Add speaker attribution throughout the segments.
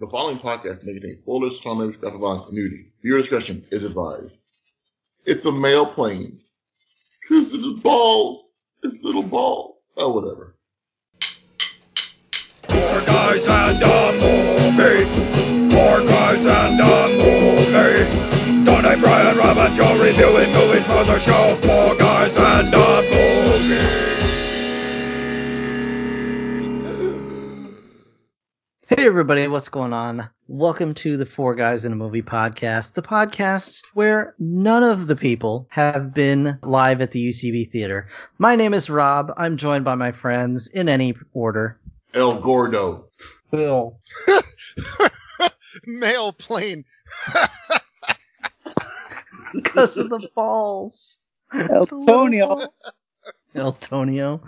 Speaker 1: The following podcast may contain spoilers, trauma, graphic violence, and nudity. Viewer discretion is advised. It's a male plane. Cause it's balls. It's little balls. Oh, whatever.
Speaker 2: Four guys and a movie. Four guys and a movie. Donnie, Brian, Rob, Joe reviewing movies for the show. Four guys and a movie.
Speaker 3: Hey everybody, what's going on? Welcome to the Four Guys in a Movie podcast, the podcast where none of the people have been live at the UCB theater. My name is Rob. I'm joined by my friends in any order.
Speaker 1: El Gordo.
Speaker 3: Bill.
Speaker 4: Male plane.
Speaker 3: Because of the balls.
Speaker 5: Antonio.
Speaker 3: El Tonio.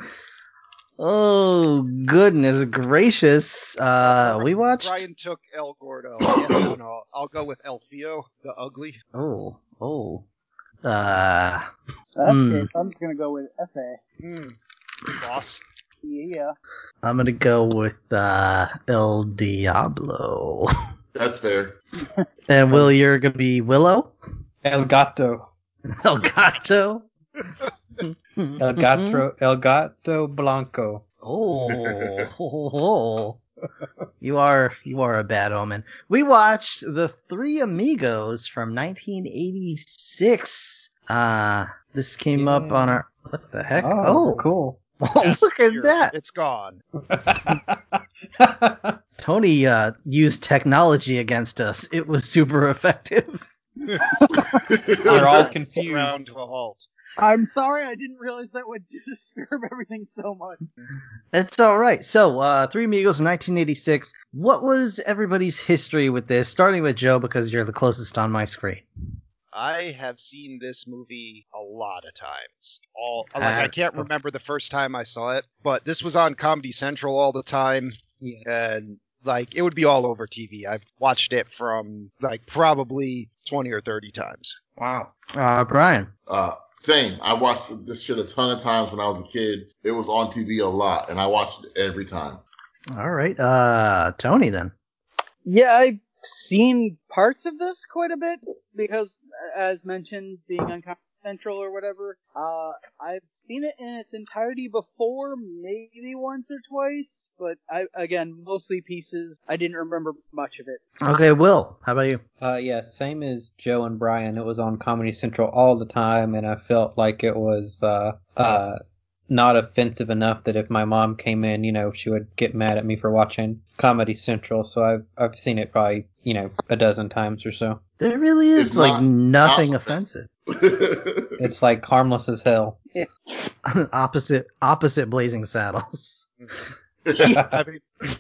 Speaker 3: Oh, goodness gracious. Uh, we watched.
Speaker 4: Brian took El Gordo. Yeah, no, no, I'll go with El Fio, the ugly.
Speaker 3: Oh, oh. Uh,
Speaker 5: That's
Speaker 3: Hmm.
Speaker 5: good. I'm just gonna go with FA.
Speaker 4: Hmm. Boss.
Speaker 5: Yeah.
Speaker 3: I'm gonna go with, uh, El Diablo.
Speaker 1: That's fair.
Speaker 3: And Will, you're gonna be Willow?
Speaker 6: El Gato.
Speaker 3: El Gato?
Speaker 6: El Gato. El Gato Blanco.
Speaker 3: Oh, you are you are a bad omen. We watched the Three Amigos from 1986. Uh this came up on our what the heck?
Speaker 6: Oh,
Speaker 3: Oh,
Speaker 6: cool.
Speaker 3: look at that!
Speaker 4: It's gone.
Speaker 3: Tony uh, used technology against us. It was super effective.
Speaker 6: We're all
Speaker 4: Ground
Speaker 6: confused.
Speaker 4: to a halt.
Speaker 5: I'm sorry, I didn't realize that would disturb everything so much.
Speaker 3: That's all right. So, uh, Three Amigos, 1986. What was everybody's history with this? Starting with Joe, because you're the closest on my screen.
Speaker 4: I have seen this movie a lot of times. All like
Speaker 3: Uh,
Speaker 4: I can't remember the first time I saw it, but this was on Comedy Central all the time,
Speaker 6: Yes.
Speaker 4: and like it would be all over TV. I've watched it from like probably twenty or thirty times.
Speaker 3: Wow. Uh, Brian.
Speaker 1: Uh, same. I watched this shit a ton of times when I was a kid. It was on TV a lot, and I watched it every time.
Speaker 3: All right. Uh, Tony then.
Speaker 5: Yeah, I've seen parts of this quite a bit because, as mentioned, being on Comedy Central or whatever, uh, I've seen it in its entirety before, maybe once or twice, but I, again, mostly pieces. I didn't remember much of it.
Speaker 3: Okay, Will. How about you?
Speaker 6: Uh, yeah, same as Joe and Brian. It was on Comedy Central all the time, and I felt like it was uh, uh, not offensive enough that if my mom came in, you know, she would get mad at me for watching Comedy Central. So I've I've seen it probably you know a dozen times or so.
Speaker 3: There really is
Speaker 1: It's
Speaker 3: like
Speaker 1: not-
Speaker 3: nothing
Speaker 1: not-
Speaker 3: offensive.
Speaker 6: It's like harmless as hell.
Speaker 3: opposite, opposite Blazing Saddles.
Speaker 4: I mean,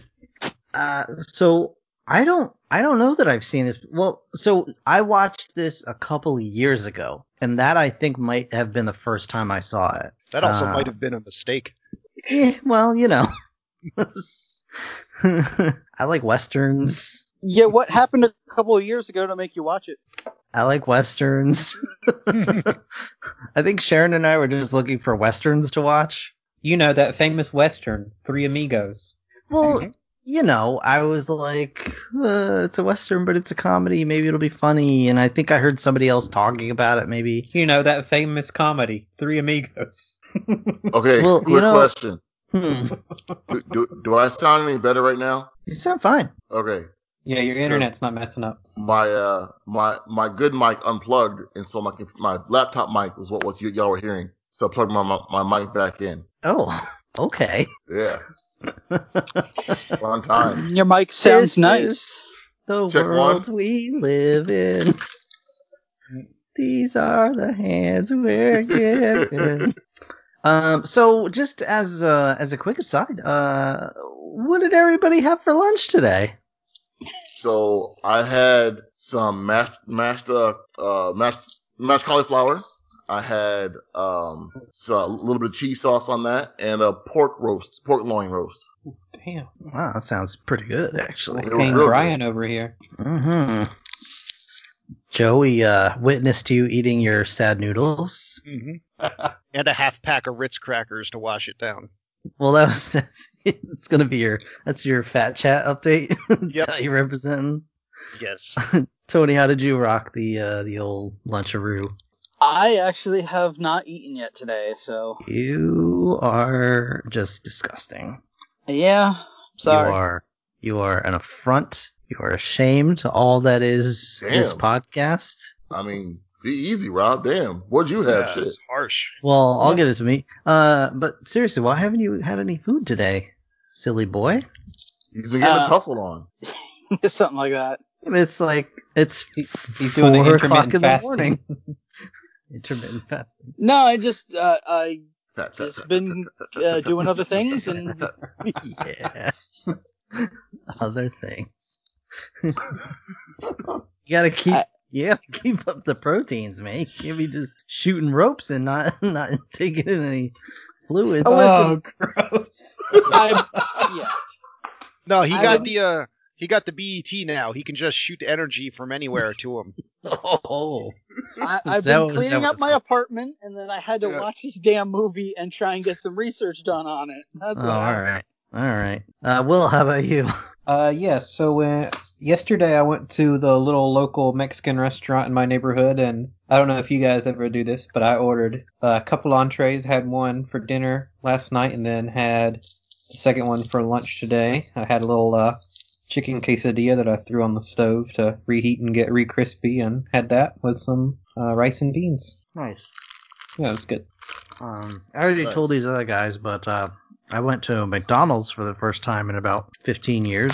Speaker 3: Uh, so I don't, I don't know that I've seen this. Well, so I watched this a couple of years ago, and that I think might have been the first time I saw it.
Speaker 4: That also
Speaker 3: Uh,
Speaker 4: might have been a mistake.
Speaker 3: Eh, well, you know. I like westerns.
Speaker 5: Yeah, what happened a couple of years ago to make you watch it?
Speaker 3: I like westerns. I think Sharon and I were just looking for westerns to watch.
Speaker 6: You know that famous western, Three Amigos.
Speaker 3: Well, you know, I was like, uh, it's a western, but it's a comedy. Maybe it'll be funny. And I think I heard somebody else talking about it. Maybe.
Speaker 6: You know that famous comedy, Three Amigos.
Speaker 1: okay,
Speaker 3: Well,
Speaker 1: quick
Speaker 3: you know-
Speaker 1: question.
Speaker 3: Hmm.
Speaker 1: Do, do, do I sound any better right now?
Speaker 3: You sound fine.
Speaker 1: Okay.
Speaker 6: Yeah, your internet's not messing up.
Speaker 1: my uh my my good mic unplugged and so my my laptop mic was what what you, y'all were hearing so I plugged my, my my mic back in
Speaker 3: Oh, okay.
Speaker 1: yeah one time
Speaker 5: Your mic sounds
Speaker 3: This
Speaker 5: nice.
Speaker 3: The
Speaker 1: Check
Speaker 3: world
Speaker 1: one.
Speaker 3: we live in. These are the hands we're given. um, so just as uh, as a quick aside, uh, what did everybody have for lunch today?
Speaker 1: so I had some mashed mashed uh, uh mashed mashed cauliflower I had um so a little bit of cheese sauce on that and a pork roast pork loin roast
Speaker 6: Damn.
Speaker 3: Wow, that sounds pretty good, actually.
Speaker 1: It was
Speaker 6: King
Speaker 1: real
Speaker 6: Brian over here.
Speaker 3: hmm Joey uh, witnessed you eating your sad noodles.
Speaker 4: hmm and a half pack of Ritz crackers to wash it down.
Speaker 3: Well, that was that's it's gonna be your that's your fat chat update. That's how you're representing.
Speaker 4: Yes.
Speaker 3: Tony, how did you rock the uh, the old Luncharoo?
Speaker 5: I actually have not eaten yet today, so
Speaker 3: You are just disgusting.
Speaker 5: yeah. Sorry.
Speaker 3: You are you are an affront. You are ashamed to all that is this podcast.
Speaker 1: I mean, be easy, Rob. Damn, what'd you have?
Speaker 4: Yeah,
Speaker 1: Shit.
Speaker 4: harsh.
Speaker 3: Well, I'll get it to me. Uh, but seriously, why haven't you had any food today, silly boy?
Speaker 1: He's been getting his
Speaker 5: Uh,
Speaker 1: hustle on.
Speaker 5: Something like that.
Speaker 3: It's like it's
Speaker 6: He's doing the
Speaker 3: four o'clock
Speaker 6: intermittent
Speaker 3: in the
Speaker 6: fasting.
Speaker 3: morning. intermittent fasting.
Speaker 5: No, I just uh, I
Speaker 1: Fat, fat,
Speaker 5: just been uh, doing other things and
Speaker 1: fat, fat.
Speaker 3: yeah. Other things. you gotta keep.
Speaker 5: I-
Speaker 3: you gotta keep up the proteins, man. You can't be just shooting ropes and not not taking in any fluids.
Speaker 5: Oh, listen.
Speaker 6: gross.
Speaker 5: I, yeah.
Speaker 4: No, he
Speaker 5: I
Speaker 4: got
Speaker 5: would-
Speaker 4: the uh he got the BET now. He can just shoot energy from anywhere to him.
Speaker 3: Oh,
Speaker 5: I, I've been
Speaker 3: what- is
Speaker 5: cleaning up my
Speaker 3: called?
Speaker 5: apartment, and then I had to
Speaker 4: Yeah.
Speaker 5: watch this damn movie and try and get some research done on it. That's
Speaker 3: oh,
Speaker 5: what
Speaker 3: all
Speaker 5: happened.
Speaker 3: right, all right. Uh, Will, how about you?
Speaker 6: Uh, yes. So uh, yesterday I went to the little local Mexican restaurant in my neighborhood, and I don't know if you guys ever do this, but I ordered a couple entrees. Had one for dinner last night, and then had the second one for lunch today. I had a little uh, chicken quesadilla that I threw on the stove to reheat and get re-crispy, and had that with some uh, rice and beans.
Speaker 3: Nice.
Speaker 6: Yeah, it was good.
Speaker 3: Um, I already
Speaker 1: Nice.
Speaker 3: told these other guys, but uh, I went to McDonald's for the first time in about 15 years.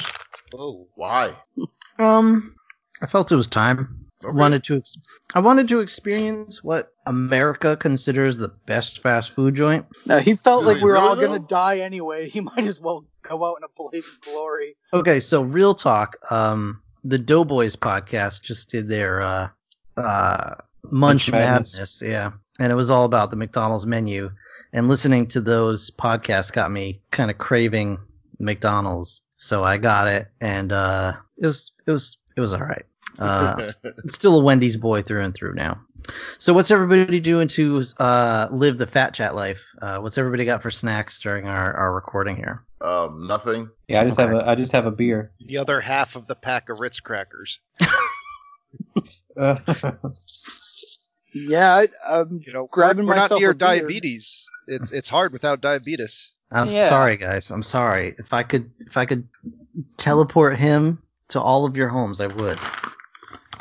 Speaker 4: Oh.
Speaker 1: Why?
Speaker 3: Um, I felt it was time.
Speaker 1: Okay.
Speaker 3: Wanted to, ex- I wanted to experience what America considers the best fast food joint.
Speaker 5: No, he felt like
Speaker 1: Really,
Speaker 5: we were
Speaker 1: really
Speaker 5: all
Speaker 1: though?
Speaker 5: going to die anyway. He might as well go out in a blaze of glory.
Speaker 3: Okay, so real talk. Um, the Doughboys podcast just did their uh, uh, Munch
Speaker 6: Munch Madness.
Speaker 3: Madness, yeah, and it was all about the McDonald's menu. And listening to those podcasts got me kind of craving McDonald's, so I got it, and uh, it was it was it was all right. Uh, still a Wendy's boy through and through now. So what's everybody doing to uh, live the fat chat life? Uh, what's everybody got for snacks during our, our recording here?
Speaker 1: Um, nothing.
Speaker 6: Yeah, I just have a I just have a beer.
Speaker 4: The other half of the pack of Ritz crackers.
Speaker 6: Uh,
Speaker 5: Yeah, I, um,
Speaker 4: You know,
Speaker 5: Grabbing
Speaker 4: we're, we're not near
Speaker 5: a beer.
Speaker 4: diabetes. It's it's hard without diabetes.
Speaker 3: I'm
Speaker 5: Yeah.
Speaker 3: sorry, guys. I'm sorry. If I could, if I could teleport him to all of your homes, I would.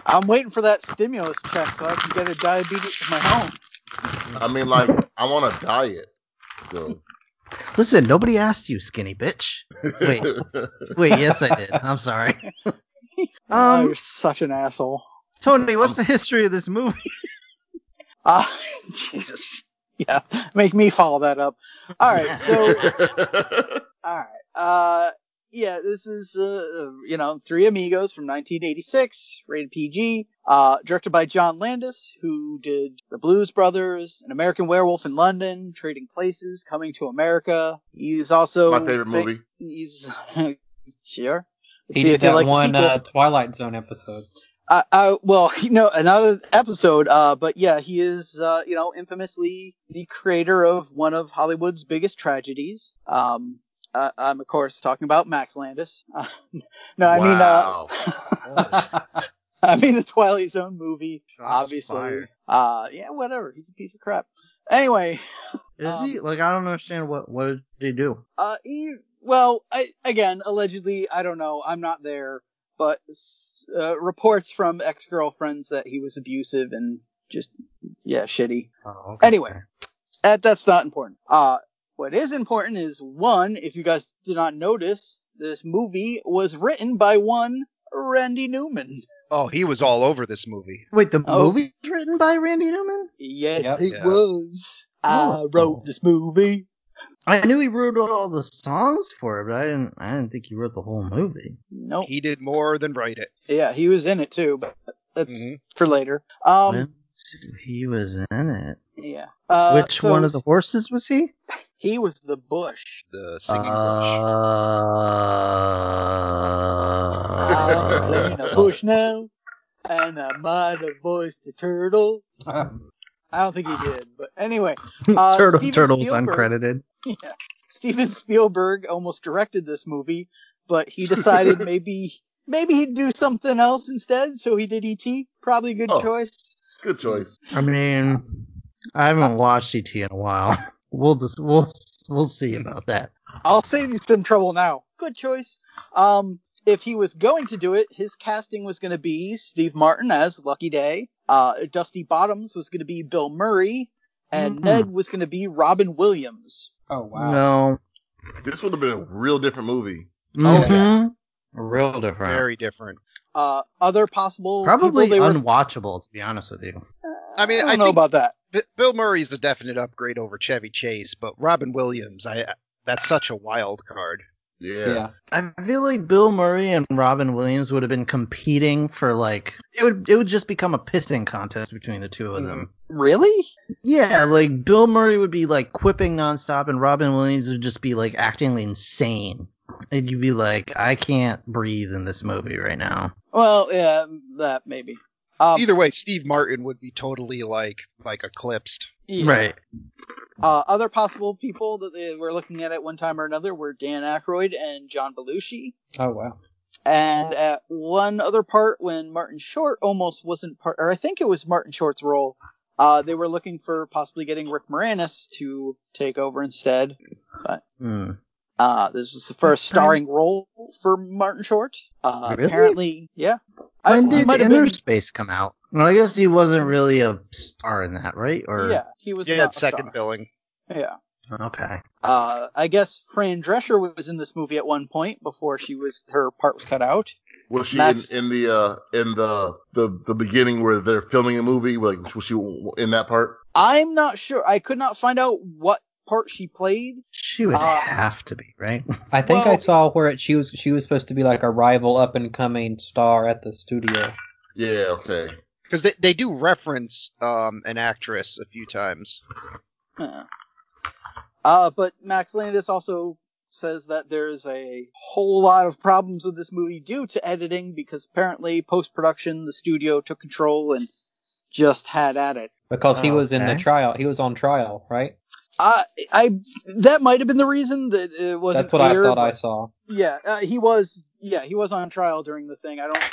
Speaker 5: I'm waiting for that stimulus check so I can get a diabetes to my home.
Speaker 1: I mean, like, I want a diet. So.
Speaker 3: Listen, nobody asked you, skinny bitch. Wait. Wait, yes, I did. I'm sorry.
Speaker 5: oh,
Speaker 3: Um,
Speaker 5: you're such an asshole.
Speaker 3: Tony, what's the history of this movie?
Speaker 5: Ah, Jesus. Yeah, make me follow that up. All right, so all right, uh, yeah, this is uh, you know, Three Amigos from 1986, rated PG, uh, directed by John Landis, who did The Blues Brothers, An American Werewolf in London, Trading Places, Coming to America. He's also
Speaker 1: My favorite
Speaker 5: fa-
Speaker 1: movie.
Speaker 5: He's sure. Let's
Speaker 6: he did that
Speaker 5: like
Speaker 6: one uh, Twilight Zone episode.
Speaker 5: Uh, uh, well, you know, another episode, uh, but yeah, he is, uh, you know, infamously the creator of one of Hollywood's biggest tragedies. Um, uh, I'm of course talking about Max Landis. Uh, no, I mean, uh. I mean the Twilight Zone movie,
Speaker 4: Shots
Speaker 5: obviously.
Speaker 4: fired.
Speaker 5: Uh, yeah, whatever. He's a piece of crap. Anyway,
Speaker 3: Is
Speaker 5: Um,
Speaker 3: he like? I don't understand what what did he do?
Speaker 5: Uh, he, well, I, again, allegedly, I don't know. I'm not there, but uh, reports from ex girlfriends that he was abusive and just, yeah, shitty.
Speaker 3: Oh, okay.
Speaker 5: Anyway. That, that's not important. Uh, what is important is one, if you guys did not notice, this movie was written by one Randy Newman.
Speaker 4: Oh, he was all over this movie.
Speaker 3: Wait, the
Speaker 5: Oh.
Speaker 3: movie was written by Randy Newman?
Speaker 5: Yes,
Speaker 6: Yep.
Speaker 5: it
Speaker 4: Yeah.
Speaker 5: was. I
Speaker 3: Oh.
Speaker 5: wrote this movie.
Speaker 3: I knew he wrote all the songs for it, but I didn't. I didn't think he wrote the whole movie.
Speaker 5: Nope.
Speaker 4: He did more than write it.
Speaker 5: Yeah, he was in it too, but that's
Speaker 4: Mhm.
Speaker 5: for later. Um,
Speaker 3: When he was in it.
Speaker 5: yeah. Uh,
Speaker 3: Which
Speaker 5: so
Speaker 3: one of the horses was he?
Speaker 5: He was the bush.
Speaker 4: The singing
Speaker 5: I'm playing
Speaker 3: Uh,
Speaker 5: a bush now, and I might have voiced a turtle. I don't think he did, but anyway. Uh,
Speaker 3: Turtle
Speaker 5: Steven
Speaker 3: Turtles
Speaker 5: Spielberg-
Speaker 3: uncredited.
Speaker 5: Yeah. Steven Spielberg almost directed this movie, but he decided maybe maybe he'd do something else instead, so he did E.T. Probably a good
Speaker 1: Oh.
Speaker 5: choice.
Speaker 1: Good choice.
Speaker 3: I mean, I haven't watched ET in a while. We'll just we'll we'll see about that.
Speaker 5: I'll save you some trouble now. Good choice. Um, if he was going to do it, his casting was going to be Steve Martin as Lucky Day. Uh, Dusty Bottoms was going to be Bill Murray, and
Speaker 3: Mhm.
Speaker 5: Ned was going to be Robin Williams.
Speaker 6: Oh wow.
Speaker 3: No,
Speaker 1: This would have been a real different movie.
Speaker 3: Mhm. real different.
Speaker 4: Very different.
Speaker 5: Uh, other possible
Speaker 3: Probably
Speaker 5: people they were.
Speaker 3: unwatchable, to be honest with you.
Speaker 4: I mean,
Speaker 5: I don't
Speaker 4: I
Speaker 5: know
Speaker 4: think-
Speaker 5: about that.
Speaker 4: B- Bill Murray's a definite upgrade over Chevy Chase, but Robin Williams, I that's such a wild card.
Speaker 1: Yeah.
Speaker 6: Yeah.
Speaker 3: I feel like Bill Murray and Robin Williams would have been competing for like it would it would just become a pissing contest between the two of them.
Speaker 5: Really?
Speaker 3: Yeah, like Bill Murray would be like quipping nonstop, and Robin Williams would just be like acting insane, and you'd be like, I can't breathe in this movie right now.
Speaker 5: Well, yeah, that maybe. Um,
Speaker 4: Either way, Steve Martin would be totally like like eclipsed.
Speaker 5: yeah.
Speaker 3: Right.
Speaker 5: Uh, other possible people that they were looking at at one time or another were Dan Aykroyd and John Belushi.
Speaker 6: Oh wow.
Speaker 5: And at one other part, when Martin Short almost wasn't part, or I think it was Martin Short's role, uh, they were looking for possibly getting Rick Moranis to take over instead.
Speaker 3: Hmm.
Speaker 5: Uh, this was the first starring role for Martin Short. Uh,
Speaker 3: Really?
Speaker 5: apparently, yeah. I,
Speaker 3: When
Speaker 5: he
Speaker 3: did
Speaker 5: might have
Speaker 3: Inner
Speaker 5: been,
Speaker 3: Space come out? Well, I guess he wasn't really a star in that, right? Or
Speaker 5: yeah, he was
Speaker 4: Yeah,
Speaker 5: not a
Speaker 4: second
Speaker 5: star.
Speaker 4: billing.
Speaker 5: Yeah.
Speaker 3: okay.
Speaker 5: Uh, I guess Fran Drescher was in this movie at one point before she was her part was cut out.
Speaker 1: Was she
Speaker 5: Max-
Speaker 1: in, in the uh in the, the the beginning where they're filming a movie? Like was she in that part?
Speaker 5: I'm not sure. I could not find out what part she played.
Speaker 3: She would
Speaker 5: Uh,
Speaker 3: have to be, right?
Speaker 6: I think I saw where it, she was she was supposed to be like a rival up and coming star at the studio.
Speaker 1: Yeah. Okay.
Speaker 4: Because they, they do reference um, an actress a few times.
Speaker 5: Uh, uh, but Max Landis also says that there's a whole lot of problems with this movie due to editing because apparently post production the studio took control and just had at it.
Speaker 6: Because he was in the trial. He was on trial, right?
Speaker 5: I, I, that might have been the reason that it wasn't
Speaker 6: That's what
Speaker 5: clear,
Speaker 6: I thought I saw.
Speaker 5: Yeah, uh, he was. Yeah, he was on trial during the thing. I don't.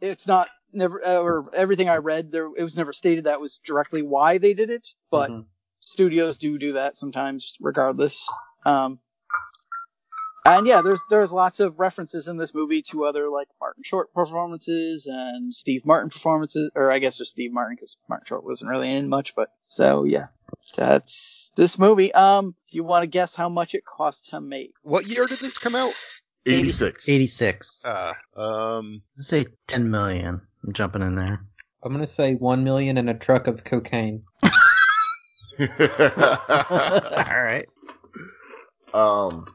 Speaker 5: It's not never or everything I read there. It was never stated that was directly why they did it, but
Speaker 6: Mhm.
Speaker 5: studios do do that sometimes, regardless. Um, and yeah, there's there's lots of references in this movie to other like Martin Short performances and Steve Martin performances, or I guess just Steve Martin because Martin Short wasn't really in much. But so yeah, that's this movie. Um, do you want to guess how much it cost to make?
Speaker 4: What year did this come out?
Speaker 1: Eighty six.
Speaker 3: 86.
Speaker 4: Uh, um,
Speaker 3: Let's say 10 million. I'm jumping in there.
Speaker 6: I'm gonna say one million and a truck of cocaine.
Speaker 3: All right.
Speaker 1: um,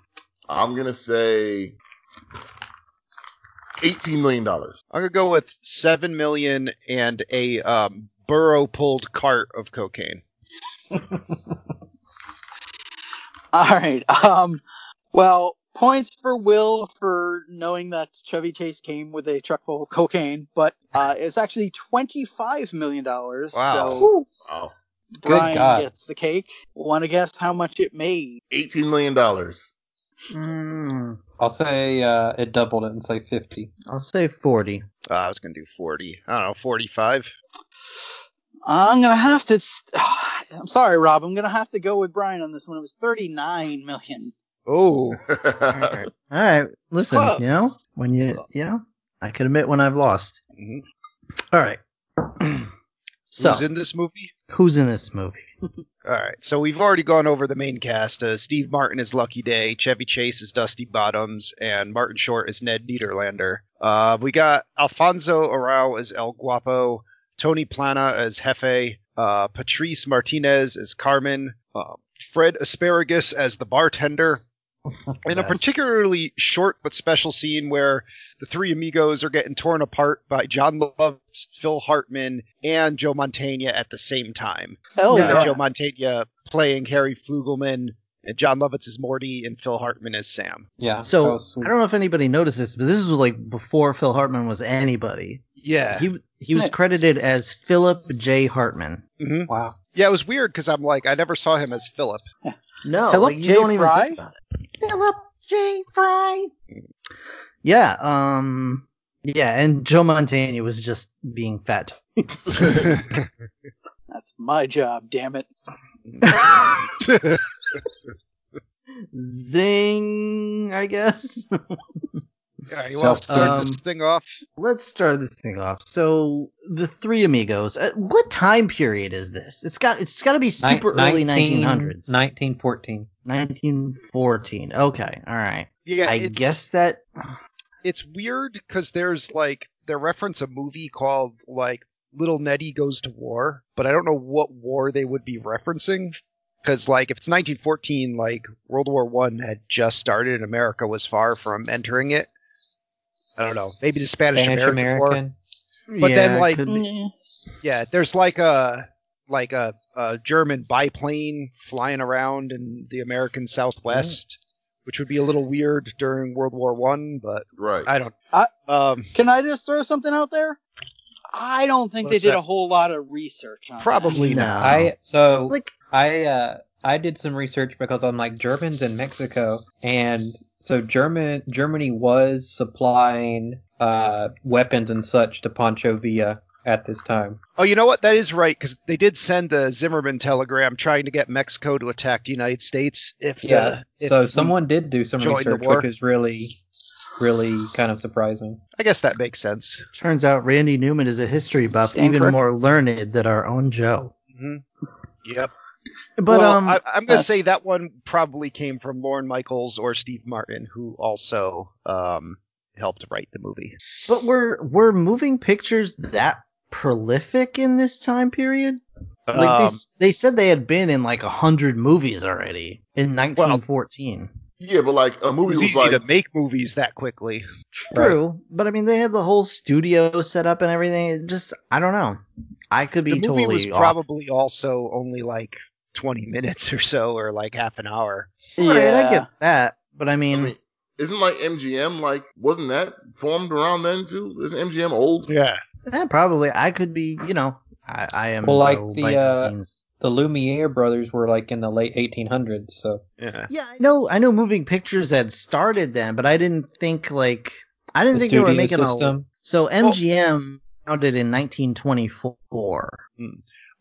Speaker 1: I'm gonna say eighteen million dollars.
Speaker 4: I'm gonna go with seven million and a um, burrow pulled cart of cocaine.
Speaker 5: All right. Um, well, points for Will for knowing that Chevy Chase came with a truck full of cocaine, but uh, it's actually twenty-five million dollars.
Speaker 4: Wow.
Speaker 5: So
Speaker 1: Wow.
Speaker 5: Brian
Speaker 6: God.
Speaker 5: gets the cake. Want to guess how much it made?
Speaker 1: Eighteen million dollars.
Speaker 3: Mm,
Speaker 6: I'll say uh, it doubled it and say fifty.
Speaker 3: I'll say 40.
Speaker 4: Uh, I was gonna do forty. I don't know, forty-five.
Speaker 5: I'm gonna have to. I'm sorry, Rob. I'm gonna have to go with Brian on this one. It was thirty-nine million.
Speaker 4: Oh,
Speaker 3: All right. Listen,
Speaker 5: Whoa.
Speaker 3: you know, when you, you know, I can admit when I've lost.
Speaker 4: Mhm.
Speaker 3: All right. so,
Speaker 4: who's in this movie?
Speaker 3: who's in this movie?
Speaker 4: All right, so we've already gone over the main cast. Uh, Steve Martin is Lucky Day, Chevy Chase is Dusty Bottoms, and Martin Short is Ned Niederlander. Uh, we got Alfonso Arau as El Guapo, Tony Plana as Jefe, uh, Patrice Martinez as Carmen, uh, Fred Asparagus as the bartender, in a particularly short but special scene where the three amigos are getting torn apart by Jon Lovitz, Phil Hartman, and Joe Mantegna at the same time.
Speaker 5: Hell
Speaker 4: You
Speaker 5: yeah!
Speaker 4: Joe Mantegna playing Harry Flugelman, and Jon Lovitz is Morty, and Phil Hartman is Sam.
Speaker 6: Yeah.
Speaker 3: So. I don't know if anybody noticed this, but this was like before Phil Hartman was anybody.
Speaker 4: Yeah.
Speaker 3: He he was credited as Philip J. Hartman.
Speaker 4: hmm
Speaker 6: Wow.
Speaker 4: Yeah, it was weird because I'm like, I never saw him as Philip.
Speaker 3: No,
Speaker 5: Philip
Speaker 3: like, you
Speaker 5: J.
Speaker 3: don't
Speaker 5: Fry?
Speaker 3: think about it. Philip J. Fry. Yeah, um, yeah, and Joe Montana was just being fat.
Speaker 5: That's my job, damn it.
Speaker 3: Zing, I guess.
Speaker 4: Yeah, you want to start
Speaker 3: Um,
Speaker 4: this thing off?
Speaker 3: Let's start this thing off. So, the Three Amigos. Uh, what time period is this? It's got it's got to be super
Speaker 6: Nin-
Speaker 3: early 1900s.
Speaker 6: 1914.
Speaker 3: 1914. Okay, all right.
Speaker 4: Yeah,
Speaker 3: I guess that
Speaker 4: it's weird because there's like they reference a movie called like Little Nettie Goes to War, but I don't know what war they would be referencing. Because like if it's 1914, like World War One had just started and America was far from entering it. I don't know. Maybe the Spanish,
Speaker 6: Spanish
Speaker 4: American War. But then,
Speaker 3: Yeah, it
Speaker 4: like- Yeah, there's like a like a, a German biplane flying around in the American Southwest, which would be a little weird during World War One, but
Speaker 1: Right.
Speaker 4: I don't.
Speaker 5: I-
Speaker 4: um,
Speaker 5: Can I just throw something out there? I don't think they did
Speaker 4: that?
Speaker 5: a whole lot of research on
Speaker 4: probably
Speaker 3: No.
Speaker 4: not.
Speaker 6: I so
Speaker 3: like
Speaker 6: I uh I did some research because I'm like Germans in Mexico and so German Germany was supplying uh weapons and such to Pancho Villa at this time.
Speaker 4: Oh, you know what? That is right because they did send the Zimmermann telegram trying to get Mexico to attack the United States. If
Speaker 6: Yeah.
Speaker 4: the, if
Speaker 6: so someone did do some
Speaker 4: joined the
Speaker 6: research
Speaker 4: war.
Speaker 6: which is really really kind of surprising.
Speaker 4: I guess that makes sense.
Speaker 3: turns out Randy Newman is a history buff,
Speaker 5: Stand
Speaker 3: even more learned than our own Joe.
Speaker 4: hmm Yep.
Speaker 3: But
Speaker 4: well,
Speaker 3: um,
Speaker 4: I, I'm going
Speaker 5: uh,
Speaker 4: to say that one probably came from Lorne Michaels or Steve Martin, who also um, helped write the movie.
Speaker 3: but were were moving pictures that prolific in this time period? Like they
Speaker 4: Um,
Speaker 3: s they said they had been in like a hundred movies already in 1914.
Speaker 1: Yeah, but like a
Speaker 4: it
Speaker 1: movie
Speaker 4: was
Speaker 1: was
Speaker 4: easy
Speaker 1: like
Speaker 4: to make movies that quickly.
Speaker 3: True, but I mean they had the whole studio set up and everything. It just I don't know. I could be
Speaker 4: The movie
Speaker 3: totally
Speaker 4: was
Speaker 3: off.
Speaker 4: probably also only like 20 minutes or so, or like half an hour.
Speaker 3: Right, I
Speaker 5: Yeah.
Speaker 3: get that, but I
Speaker 1: I
Speaker 3: mean,
Speaker 1: mean, isn't like MGM like wasn't that formed around then too? Isn't MGM old?
Speaker 4: Yeah.
Speaker 3: eh, probably I could be. You know, I, I am
Speaker 6: Well, like
Speaker 3: no
Speaker 6: the, uh, The Lumiere brothers were like in the late 1800s, so
Speaker 4: Yeah.
Speaker 3: Yeah, I know. I know. Moving pictures had started then, but I didn't think like I didn't
Speaker 6: the
Speaker 3: think they were
Speaker 6: studio
Speaker 3: making a.
Speaker 6: system.
Speaker 3: So MGM founded in 1924.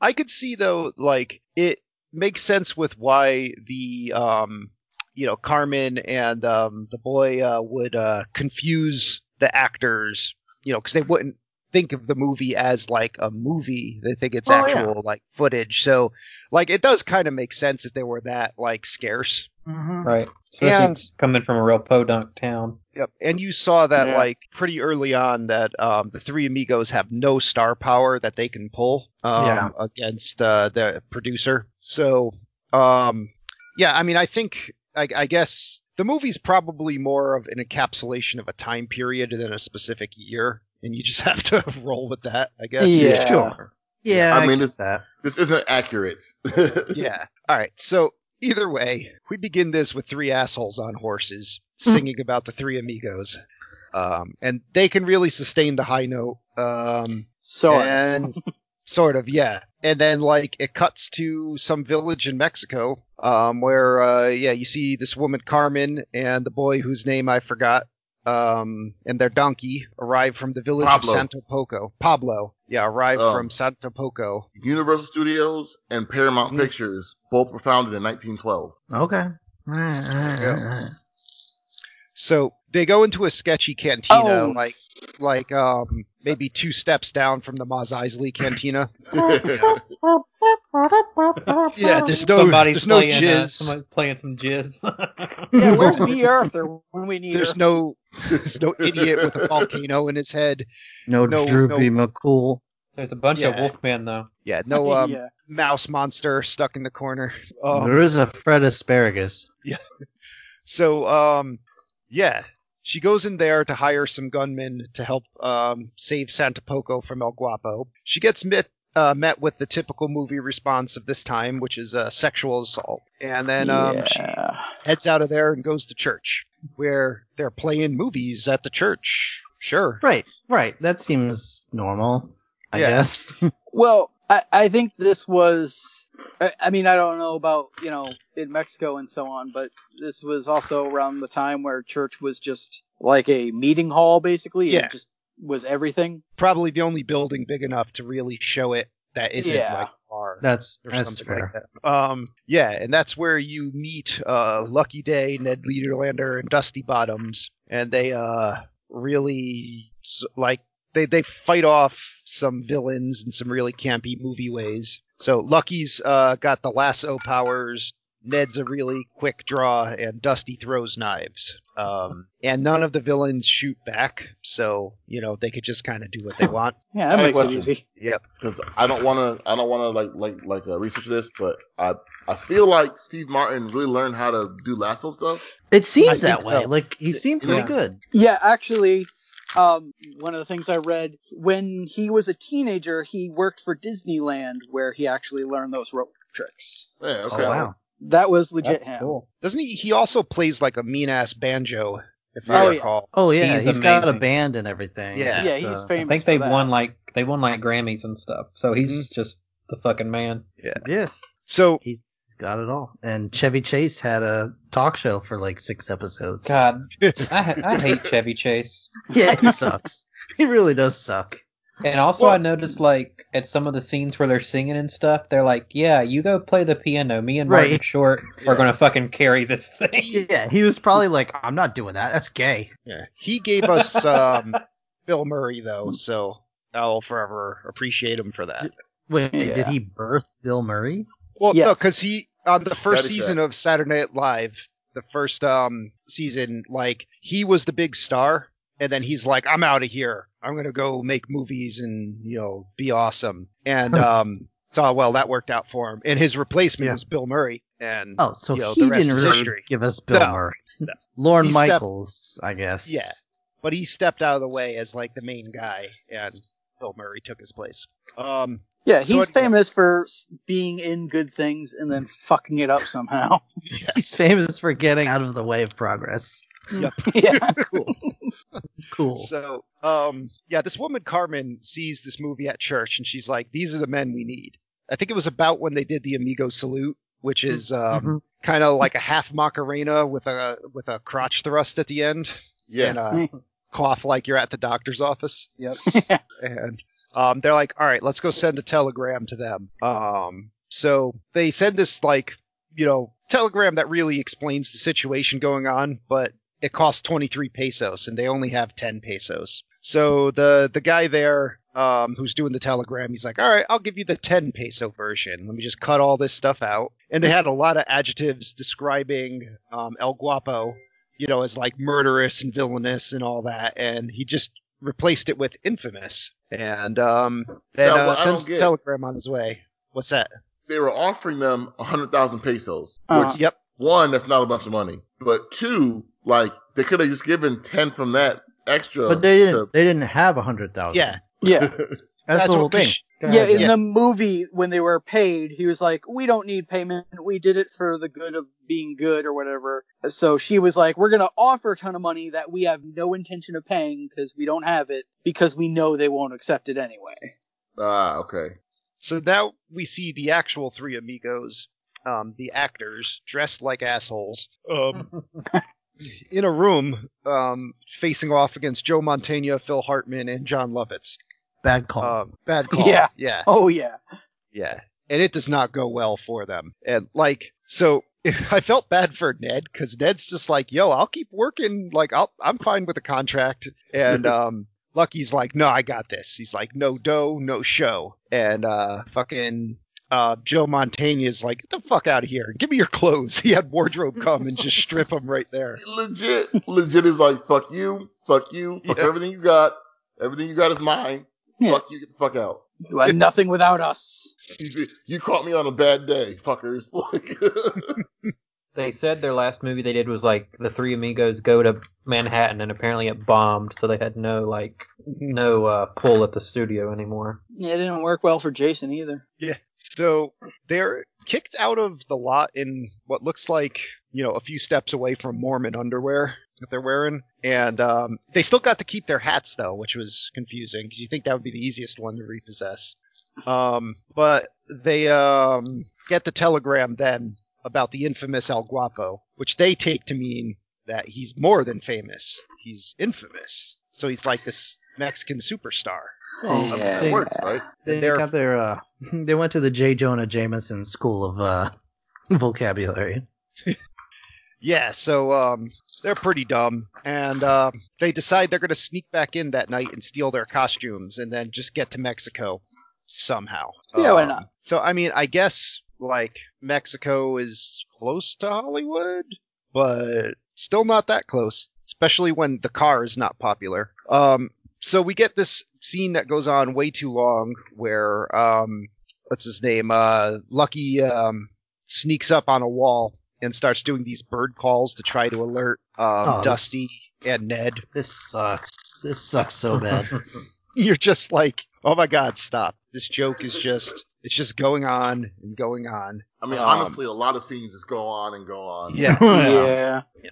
Speaker 4: I could see though, like it makes sense with why the um, you know, Carmen and um, the boy uh, would uh, confuse the actors, you know, because they wouldn't think of the movie as like a movie. They think it's
Speaker 3: Oh, yeah.
Speaker 4: actual like footage. So, like, it does kind of make sense if they were that like scarce.
Speaker 3: Mm-hmm.
Speaker 6: right? Especially
Speaker 4: And-
Speaker 6: coming from a real podunk town.
Speaker 4: Yep. And you saw that
Speaker 5: Yeah.
Speaker 4: like pretty early on that um, the three amigos have no star power that they can pull um,
Speaker 3: Yeah.
Speaker 4: against uh, the producer. So um, yeah, I mean, I think I, I guess the movie's probably more of an encapsulation of a time period than a specific year, and you just have to roll with that, I guess.
Speaker 5: Yeah.
Speaker 3: Sure. Yeah,
Speaker 1: I
Speaker 3: I,
Speaker 1: mean,
Speaker 3: get
Speaker 1: it's-
Speaker 3: that.
Speaker 1: This isn't accurate.
Speaker 4: yeah. All right. So either way, we begin this with three assholes on horses
Speaker 3: Hmm.
Speaker 4: singing about the three amigos. Um, and they can really sustain the high note. Um,
Speaker 5: So
Speaker 4: and sort of, yeah. And then like it cuts to some village in Mexico, um, where uh, yeah, you see this woman Carmen and the boy whose name I forgot, um, and their donkey arrive from the village
Speaker 1: Pablo.
Speaker 4: of Santo Poco. Pablo, yeah, arrive
Speaker 1: Oh.
Speaker 4: from Santo Poco.
Speaker 1: Universal Studios and Paramount
Speaker 4: Mhm.
Speaker 1: Pictures both were founded in 1912.
Speaker 3: Okay. Right, right,
Speaker 4: Yeah.
Speaker 3: right, right.
Speaker 4: So they go into a sketchy cantina,
Speaker 5: Oh.
Speaker 4: like like um maybe two steps down from the Mos Eisley cantina. Yeah, there's no
Speaker 6: somebody's
Speaker 4: there's no
Speaker 6: playing, uh,
Speaker 4: jizz.
Speaker 6: somebody's playing some jizz.
Speaker 5: yeah, where's Bea Arthur when we need
Speaker 4: There's
Speaker 5: her?
Speaker 4: no there's no idiot with a volcano in his head.
Speaker 3: No,
Speaker 4: No,
Speaker 3: Droopy
Speaker 4: no.
Speaker 3: McCool.
Speaker 6: There's a bunch of
Speaker 4: Yeah.
Speaker 6: wolfmen though.
Speaker 4: Yeah, no um
Speaker 5: yeah.
Speaker 4: mouse monster stuck in the corner. Um,
Speaker 3: there is a Fred Asparagus. Yeah.
Speaker 4: So, um, yeah, she goes in there to hire some gunmen to help um, save Santa Poco from El Guapo. She gets met, uh, met with the typical movie response of this time, which is uh, sexual assault. And then um, she heads out of there and goes to church, where they're playing movies at the church. Sure.
Speaker 3: Right, right. That seems normal, I
Speaker 4: Yeah.
Speaker 3: guess.
Speaker 5: Well, I, I think this was. I, I mean, I don't know about you know in Mexico and so on, but this was also around the time where church was just like a meeting hall, basically.
Speaker 4: Yeah.
Speaker 5: It just was everything.
Speaker 4: Probably the only building big enough to really show it that isn't
Speaker 5: Yeah.
Speaker 4: like a bar.
Speaker 3: That's
Speaker 4: or
Speaker 3: that's
Speaker 4: something
Speaker 3: fair.
Speaker 4: like that. Um, yeah, and that's where you meet uh, Lucky Day, Ned Niederlander, and Dusty Bottoms, and they uh really like they they fight off some villains in some really campy movie ways. So Lucky's uh, got the lasso powers. Ned's a really quick draw, and Dusty throws knives. Um, and none of the villains shoot back, so you know they could just kind of do what they want.
Speaker 5: Yeah, that
Speaker 1: I
Speaker 5: makes it
Speaker 1: question.
Speaker 5: easy.
Speaker 1: because I don't want to. I don't want to like like like uh, research this, but I I feel like Steve Martin really learned how to do lasso stuff.
Speaker 3: It seems
Speaker 4: I
Speaker 3: that way.
Speaker 4: so.
Speaker 3: Like he seemed pretty
Speaker 4: Yeah.
Speaker 3: good.
Speaker 5: Yeah, actually, um, one of the things I read when he was a teenager, he worked for Disneyland, where he actually learned those rope tricks.
Speaker 1: Yeah.
Speaker 3: Oh
Speaker 1: Okay.
Speaker 3: wow.
Speaker 5: That was legit
Speaker 6: That's
Speaker 5: him.
Speaker 6: cool.
Speaker 4: Doesn't he? He also plays like a mean ass banjo, if
Speaker 5: Oh,
Speaker 4: I
Speaker 5: yeah.
Speaker 4: recall.
Speaker 3: Oh yeah,
Speaker 6: He's
Speaker 3: he's got a band and everything.
Speaker 4: Yeah.
Speaker 5: Yeah,
Speaker 3: So-
Speaker 5: he's famous.
Speaker 6: I
Speaker 5: think
Speaker 6: they've won like they won like Grammys and stuff. So he's
Speaker 4: Mhm.
Speaker 6: just the fucking man.
Speaker 3: Yeah, yeah.
Speaker 4: So
Speaker 3: he's he's got it all. And Chevy Chase had a talk show for like six episodes.
Speaker 6: God, I I hate Chevy Chase.
Speaker 3: Yeah, he sucks. he really does suck.
Speaker 6: And also,
Speaker 1: Well-
Speaker 6: I noticed like at some of the scenes where they're singing and stuff, they're like, "Yeah, you go play the piano. Me and Martin
Speaker 3: Right.
Speaker 6: Short
Speaker 4: Yeah.
Speaker 6: are gonna fucking carry this thing."
Speaker 3: Yeah, he was probably like, I'm not doing that. That's gay.
Speaker 4: yeah, he gave us um, Bill Murray though, so I'll forever appreciate him for that.
Speaker 3: Wait,
Speaker 5: Yeah.
Speaker 3: did he birth Bill Murray?
Speaker 4: Well, no, because he on the first
Speaker 1: Caddyshack.
Speaker 4: season of Saturday Night Live, the first um season, like he was the big star, and then he's like, "I'm out of here. I'm gonna go make movies and you know be awesome." And um, so well that worked out for him. And his replacement
Speaker 3: Yeah.
Speaker 4: was Bill Murray, and
Speaker 3: Oh, so
Speaker 4: you know,
Speaker 3: he
Speaker 4: the rest
Speaker 3: didn't really
Speaker 4: history.
Speaker 3: give us Bill
Speaker 4: No,
Speaker 3: Murray.
Speaker 4: no.
Speaker 3: Lorne
Speaker 4: He stepped-
Speaker 3: Michaels, I guess.
Speaker 4: Yeah. but he stepped out of the way as like the main guy, and Bill Murray took his place. Um,
Speaker 5: Yeah,
Speaker 4: So
Speaker 5: he's famous for being in good things and then fucking it up somehow.
Speaker 3: He's famous for getting out of the way of progress.
Speaker 5: yeah.
Speaker 3: Cool. cool.
Speaker 4: So, um, yeah, this woman Carmen sees this movie at church, and she's like, "These are the men we need." I think it was about when they did the Amigo salute, which is um,
Speaker 3: Mhm.
Speaker 4: kind of like a half Macarena with a with a crotch thrust at the end,
Speaker 1: Yes.
Speaker 4: and uh, cough like you're at the doctor's office.
Speaker 6: Yep.
Speaker 4: and um, they're like, "All right, let's go send a telegram to them." Um, so they send this like, you know, telegram that really explains the situation going on, but it costs 23 pesos and they only have 10 pesos. So the the guy there um, who's doing the telegram, he's like, "All right, I'll give you the 10 peso version. Let me just cut all this stuff out." And they had a lot of adjectives describing um, El Guapo, you know, as like murderous and villainous and all that, and he just replaced it with infamous. And um, then
Speaker 1: Yeah,
Speaker 4: uh, sends the telegram on his way. What's that?
Speaker 1: they were offering them a hundred thousand pesos,
Speaker 5: Uh-huh.
Speaker 1: which
Speaker 4: Yep.
Speaker 1: one that's not a bunch of money, but two, like they could have just given ten from that extra.
Speaker 3: But they didn't.
Speaker 1: to-
Speaker 3: They didn't have a hundred thousand.
Speaker 4: Yeah.
Speaker 5: Yeah.
Speaker 3: that's,
Speaker 4: That's
Speaker 3: the whole
Speaker 4: thing.
Speaker 3: thing.
Speaker 4: 'cause
Speaker 5: Yeah, in
Speaker 4: Yeah.
Speaker 5: the movie, when they were paid, he was like, We don't need payment. We did it for the good of being good or whatever. So she was like, We're going to offer a ton of money that we have no intention of paying because we don't have it because we know they won't accept it anyway.
Speaker 1: ah, okay.
Speaker 4: So now we see the actual three amigos, um, the actors dressed like assholes, um, in a room, um, facing off against Joe Montana, Phil Hartman, and Jon Lovitz.
Speaker 3: Bad call.
Speaker 4: Um, bad call.
Speaker 5: Yeah.
Speaker 4: yeah,
Speaker 5: Oh, yeah.
Speaker 4: yeah. And it does not go well for them. And like, so I felt bad for Ned because Ned's just like, "Yo, I'll keep working. Like, I'll, I'm fine with the contract." And um, Lucky's like, "No, I got this." He's like, "No dough, no show." And uh, fucking uh, Joe Montana is like, "Get the fuck out of here! Give me your clothes." He had wardrobe come and just strip him right there.
Speaker 1: Legit, legit is like fuck you, fuck you, fuck
Speaker 4: Yeah.
Speaker 1: everything you got. Everything you got is mine.
Speaker 5: Yeah.
Speaker 1: Fuck you, get the fuck out.
Speaker 5: You are nothing without us.
Speaker 1: You, you caught me on a bad day, fuckers. Like,
Speaker 6: They said their last movie they did was like the three amigos go to Manhattan, and apparently it bombed, so they had no like no uh, pull at the studio anymore.
Speaker 5: Yeah, it didn't work well for Jason either.
Speaker 4: Yeah, so they're kicked out of the lot in what looks like, you know, a few steps away from Mormon underwear that they're wearing. And um, they still got to keep their hats though, which was confusing because you think that would be the easiest one to repossess. Um, but they um, get the telegram then about the infamous El Guapo, which they take to mean that he's more than famous. He's infamous. So he's like this Mexican superstar.
Speaker 1: I mean, that
Speaker 5: Yeah.
Speaker 1: works, right?
Speaker 3: They
Speaker 4: They're-
Speaker 3: got their. Uh, they went to the J. Jonah Jameson School of uh, Vocabulary.
Speaker 4: Yeah, so um, they're pretty dumb, and uh, they decide they're going to sneak back in that night and steal their costumes, and then just get to Mexico somehow.
Speaker 5: Yeah, why
Speaker 4: Um,
Speaker 5: not?
Speaker 4: So I mean, I guess like Mexico is close to Hollywood, but still not that close, especially when the car is not popular. Um, so we get this scene that goes on way too long, where um, what's his name? Uh, Lucky um, sneaks up on a wall and starts doing these bird calls to try to alert um,
Speaker 3: Oh, this-
Speaker 4: Dusty and Ned.
Speaker 3: This sucks. This sucks so bad.
Speaker 4: You're just like, oh my god, stop! This joke is just it's just going on and going on.
Speaker 1: I mean,
Speaker 4: Um,
Speaker 1: honestly, a lot of scenes just go on and go on.
Speaker 4: Yeah,
Speaker 5: Yeah.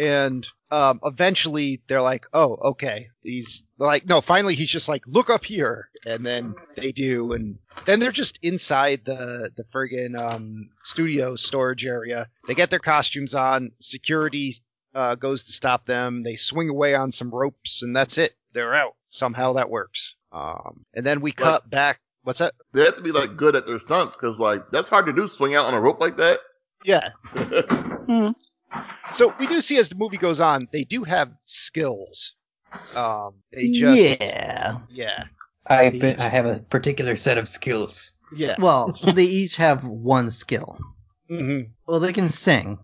Speaker 4: and um, eventually they're like, "Oh, okay." He's like, "No." Finally, he's just like, "Look up here," and then they do, and then they're just inside the the friggin' um, studio storage area. They get their costumes on. Security uh, goes to stop them. They swing away on some ropes, and that's it. They're out. Somehow that works. Um, and then we cut back. What's that?
Speaker 1: They have to be like good at their stunts because like that's hard to do. Swing out on a rope like that.
Speaker 4: Yeah. So we do see as the movie goes on, they do have skills. Um, they just
Speaker 3: yeah.
Speaker 4: yeah.
Speaker 6: I bet I have a particular set of skills.
Speaker 4: Yeah.
Speaker 3: Well, they each have one skill.
Speaker 4: hmm
Speaker 3: Well, they can sing.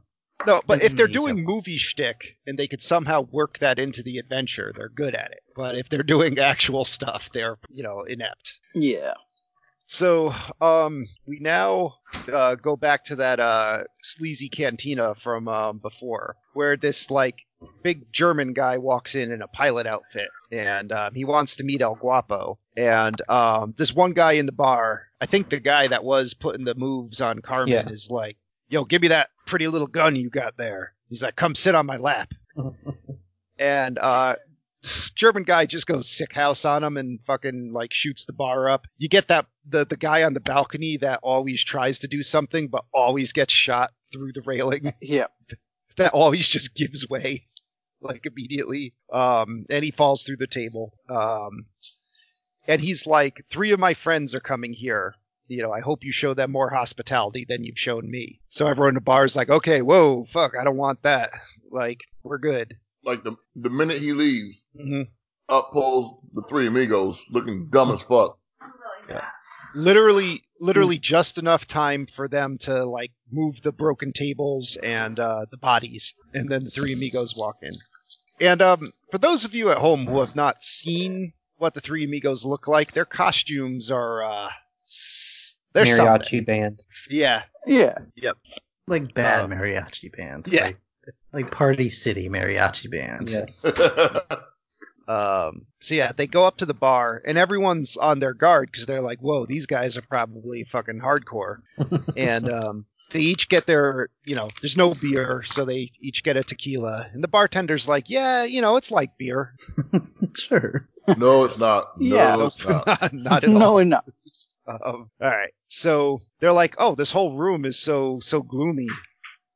Speaker 4: No, but
Speaker 3: They
Speaker 4: if they're doing
Speaker 3: each
Speaker 4: movie shtick and they could somehow work that into the adventure, they're good at it. But if they're doing actual stuff, they're you know inept.
Speaker 5: Yeah.
Speaker 4: So um, we now uh, go back to that uh, sleazy cantina from um, before, where this like big German guy walks in in a pilot outfit, and um, he wants to meet El Guapo. And um, this one guy in the bar, I think the guy that was putting the moves on Carmen,
Speaker 6: Yeah.
Speaker 4: is like, "Yo, give me that pretty little gun you got there." He's like, "Come sit on my lap." and uh, German guy just goes sick house on him and fucking like shoots the bar up. You get that the the guy on the balcony that always tries to do something but always gets shot through the railing.
Speaker 5: Yeah.
Speaker 4: that always just gives way like immediately. Um, and he falls through the table. Um, and he's like, three of my friends are coming here. You know, I hope you show them more hospitality than you've shown me. So everyone in the bar is like, okay, whoa, fuck, I don't want that. Like, we're good.
Speaker 1: Like the the minute he leaves,
Speaker 4: hmm
Speaker 1: up pulls the three amigos, looking dumb as fuck.
Speaker 4: literally literally just enough time for them to like move the broken tables and uh, the bodies and then the three amigos walk in and um, for those of you at home who have not seen what the three amigos look like their costumes are uh they're
Speaker 6: Mariachi
Speaker 4: something.
Speaker 6: band.
Speaker 4: yeah
Speaker 5: Yeah. Yep.
Speaker 3: Like bad
Speaker 4: Uh,
Speaker 3: mariachi band.
Speaker 4: yeah.
Speaker 3: Like, like Party City mariachi band.
Speaker 6: Yes.
Speaker 4: Um, so yeah, they go up to the bar and everyone's on their guard because they're like, "Whoa, these guys are probably fucking hardcore." and um, they each get their, you know, there's no beer, so they each get a tequila. And the bartender's like, "Yeah, you know, it's like beer."
Speaker 3: Sure.
Speaker 1: no, it's not. No,
Speaker 5: Yeah.
Speaker 1: it's not.
Speaker 4: Not at all.
Speaker 5: No, no.
Speaker 4: Um, all right. So they're like, "Oh, this whole room is so so gloomy.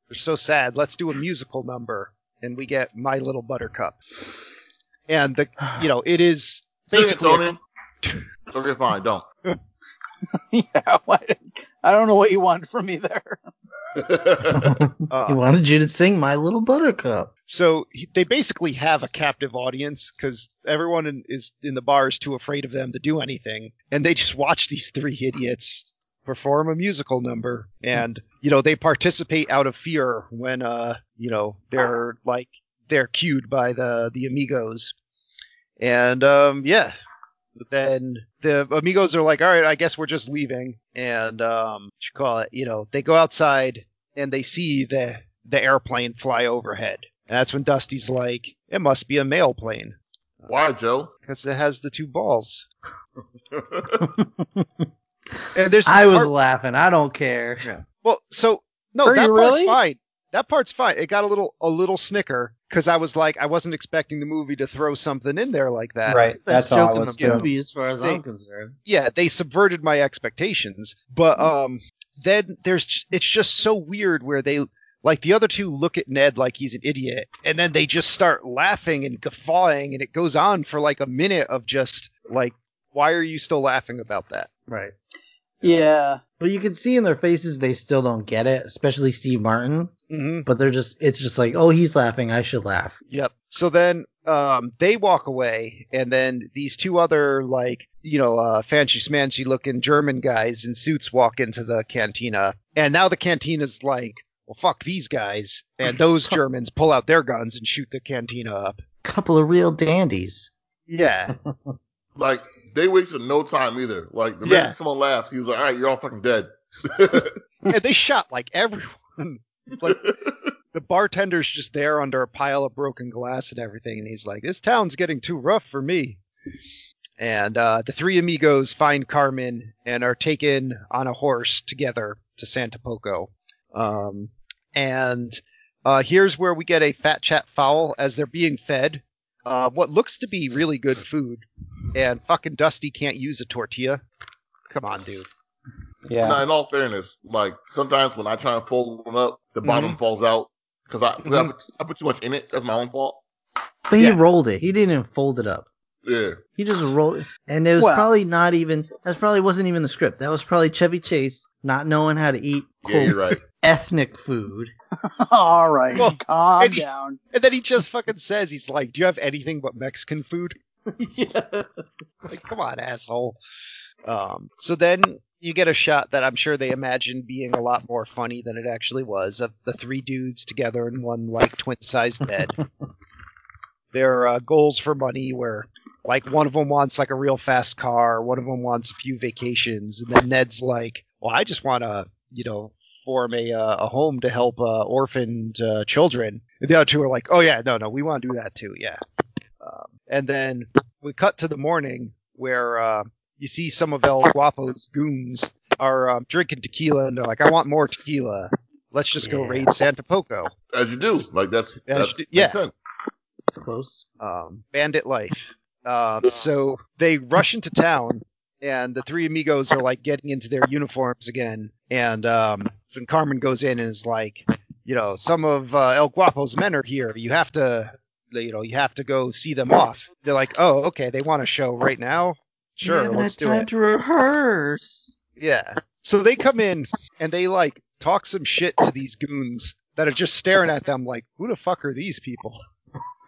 Speaker 4: They're so sad. Let's do a musical number." And we get My Little Buttercup. And the, you know, it is
Speaker 1: Sing it,
Speaker 4: basically a-
Speaker 1: Tony. okay, fine. Don't.
Speaker 5: Yeah. what- I don't know what you wanted from me there.
Speaker 4: uh,
Speaker 3: he wanted you to sing My Little Buttercup.
Speaker 4: So he, they basically have a captive audience because everyone in, is in the bar is too afraid of them to do anything, and they just watch these three idiots perform a musical number, and you know they participate out of fear when uh you know they're like they're cued by the the amigos, and um yeah. Then the amigos are like, all right, I guess we're just leaving. And um, what you call it, you know, they go outside and they see the the airplane fly overhead. And that's when Dusty's like, it must be a mail plane
Speaker 1: Why, Joe?
Speaker 4: because it has the two balls. And there's
Speaker 3: I was
Speaker 4: part-
Speaker 3: laughing. I don't care.
Speaker 4: well, so no,
Speaker 5: Are
Speaker 4: that part's
Speaker 5: really?
Speaker 4: fine. That part's fine. It got a little a little snicker because I was like, I wasn't expecting the movie to throw something in there like that.
Speaker 6: right.
Speaker 3: Best
Speaker 6: That's all I
Speaker 3: in
Speaker 6: was
Speaker 3: the movie, as far as
Speaker 4: They-
Speaker 3: I'm concerned.
Speaker 4: yeah, they subverted my expectations. But um, then there's it's just so weird where they like the other two look at Ned like he's an idiot, and then they just start laughing and guffawing, and it goes on for like a minute of just like, why are you still laughing about that?
Speaker 3: Right.
Speaker 5: Yeah.
Speaker 3: But you can see in their faces they still don't get it, especially Steve Martin.
Speaker 4: Mm-hmm.
Speaker 3: But they're just, it's just like, oh, he's laughing. I should laugh.
Speaker 4: Yep. So then um, they walk away, and then these two other like you know uh, fancy smancy looking German guys in suits walk into the cantina, and now the cantina's like, well, fuck these guys, and those Germans pull out their guns and shoot the cantina up.
Speaker 3: Couple of real dandies.
Speaker 4: Yeah.
Speaker 1: Like they wasted no time either. Like the
Speaker 4: Yeah.
Speaker 1: minute someone laughed, he was like, "All right, you're all fucking dead."
Speaker 4: and they shot like everyone. Like the bartender's just there under a pile of broken glass and everything, and he's like, "This town's getting too rough for me." And uh, the three amigos find Carmen and are taken on a horse together to Santa Poco. Um, and uh, here's where we get a fat chat fowl as they're being fed uh, what looks to be really good food, and fucking Dusty can't use a tortilla. Come on, dude.
Speaker 6: Yeah.
Speaker 1: Now, in all fairness, like sometimes when I try and fold one up, the bottom
Speaker 4: Mm-hmm.
Speaker 1: falls out because I, I, put, I put too much in it. That's my own fault.
Speaker 3: But he rolled it. He didn't even fold it up.
Speaker 1: Yeah,
Speaker 3: He just rolled it. And it was
Speaker 5: Well-
Speaker 3: probably not even, that probably wasn't even the script. That was probably Chevy Chase not knowing how to eat
Speaker 1: yeah, you're right.
Speaker 3: ethnic food.
Speaker 5: All right.
Speaker 4: Well,
Speaker 5: calm
Speaker 4: and he-
Speaker 5: down.
Speaker 4: And then he just fucking says, he's like, Do you have anything but Mexican food?
Speaker 3: yeah.
Speaker 4: Like, come on, asshole. Um, so then you get a shot that I'm sure they imagined being a lot more funny than it actually was of the three dudes together in one, like, twin sized bed. Their uh, goals for money were like one of them wants like a real fast car, one of them wants a few vacations, and then Ned's like, "Well, I just want to, you know, form a uh, a home to help uh, orphaned uh, children." And the other two are like, "Oh yeah, no, no, we want to do that too, yeah." Um, and then we cut to the morning where uh, you see some of El Guapo's goons are um, drinking tequila, and they're like, "I want more tequila. Let's just go raid Santa Poco."
Speaker 1: As you do. Like that's that's
Speaker 4: do- yeah.
Speaker 1: sense.
Speaker 3: It's close.
Speaker 4: um, bandit life. Um, so they rush into town, and the three amigos are like getting into their uniforms again. And um, then Carmen goes in and is like, you know, some of uh, El Guapo's men are here. You have to, you know, you have to go see them off. They're like, oh, okay, they want a show right now. Sure, let's do it.
Speaker 3: to rehearse.
Speaker 4: Yeah. So they come in and they like talk some shit to these goons that are just staring at them like, who the fuck are these people?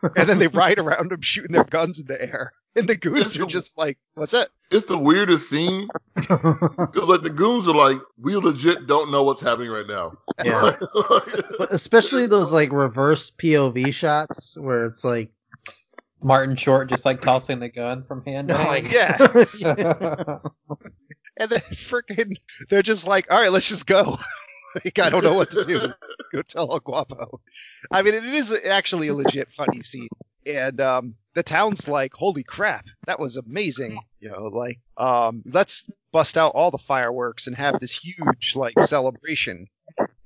Speaker 4: and then they ride around them shooting their guns in the air. And the goons are just like, what's that?
Speaker 1: It's the weirdest scene. Because like the goons are like, we legit don't know what's happening right now.
Speaker 3: Yeah. But especially those like reverse POV shots where it's like,
Speaker 6: Martin Short just like tossing the gun from hand to hand.
Speaker 4: Yeah. And then freaking, they're just like, all right, let's just go. like, I don't know what to do. Let's go tell El Guapo. I mean, it is actually a legit funny scene. And um, the town's like, holy crap, that was amazing. You know, like, um, let's bust out all the fireworks and have this huge, like, celebration.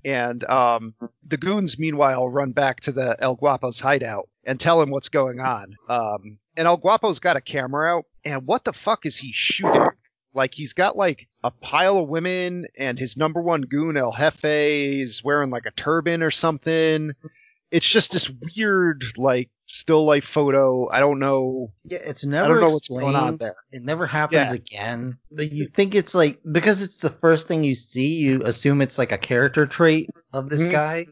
Speaker 4: And um, the goons, meanwhile, run back to the El Guapo's hideout and tell him what's going on. Um, and El Guapo's got a camera out, and what the fuck is he shooting? Like he's got like a pile of women, and his number one goon El Jefe is wearing like a turban or something. It's just this weird like still life photo. I don't know.
Speaker 3: yeah, it's never I
Speaker 4: don't know what's going on there.
Speaker 3: It never happens
Speaker 4: Yeah.
Speaker 3: again. But you think it's like because it's the first thing you see, you assume it's like a character trait of this
Speaker 4: Mhm.
Speaker 3: guy.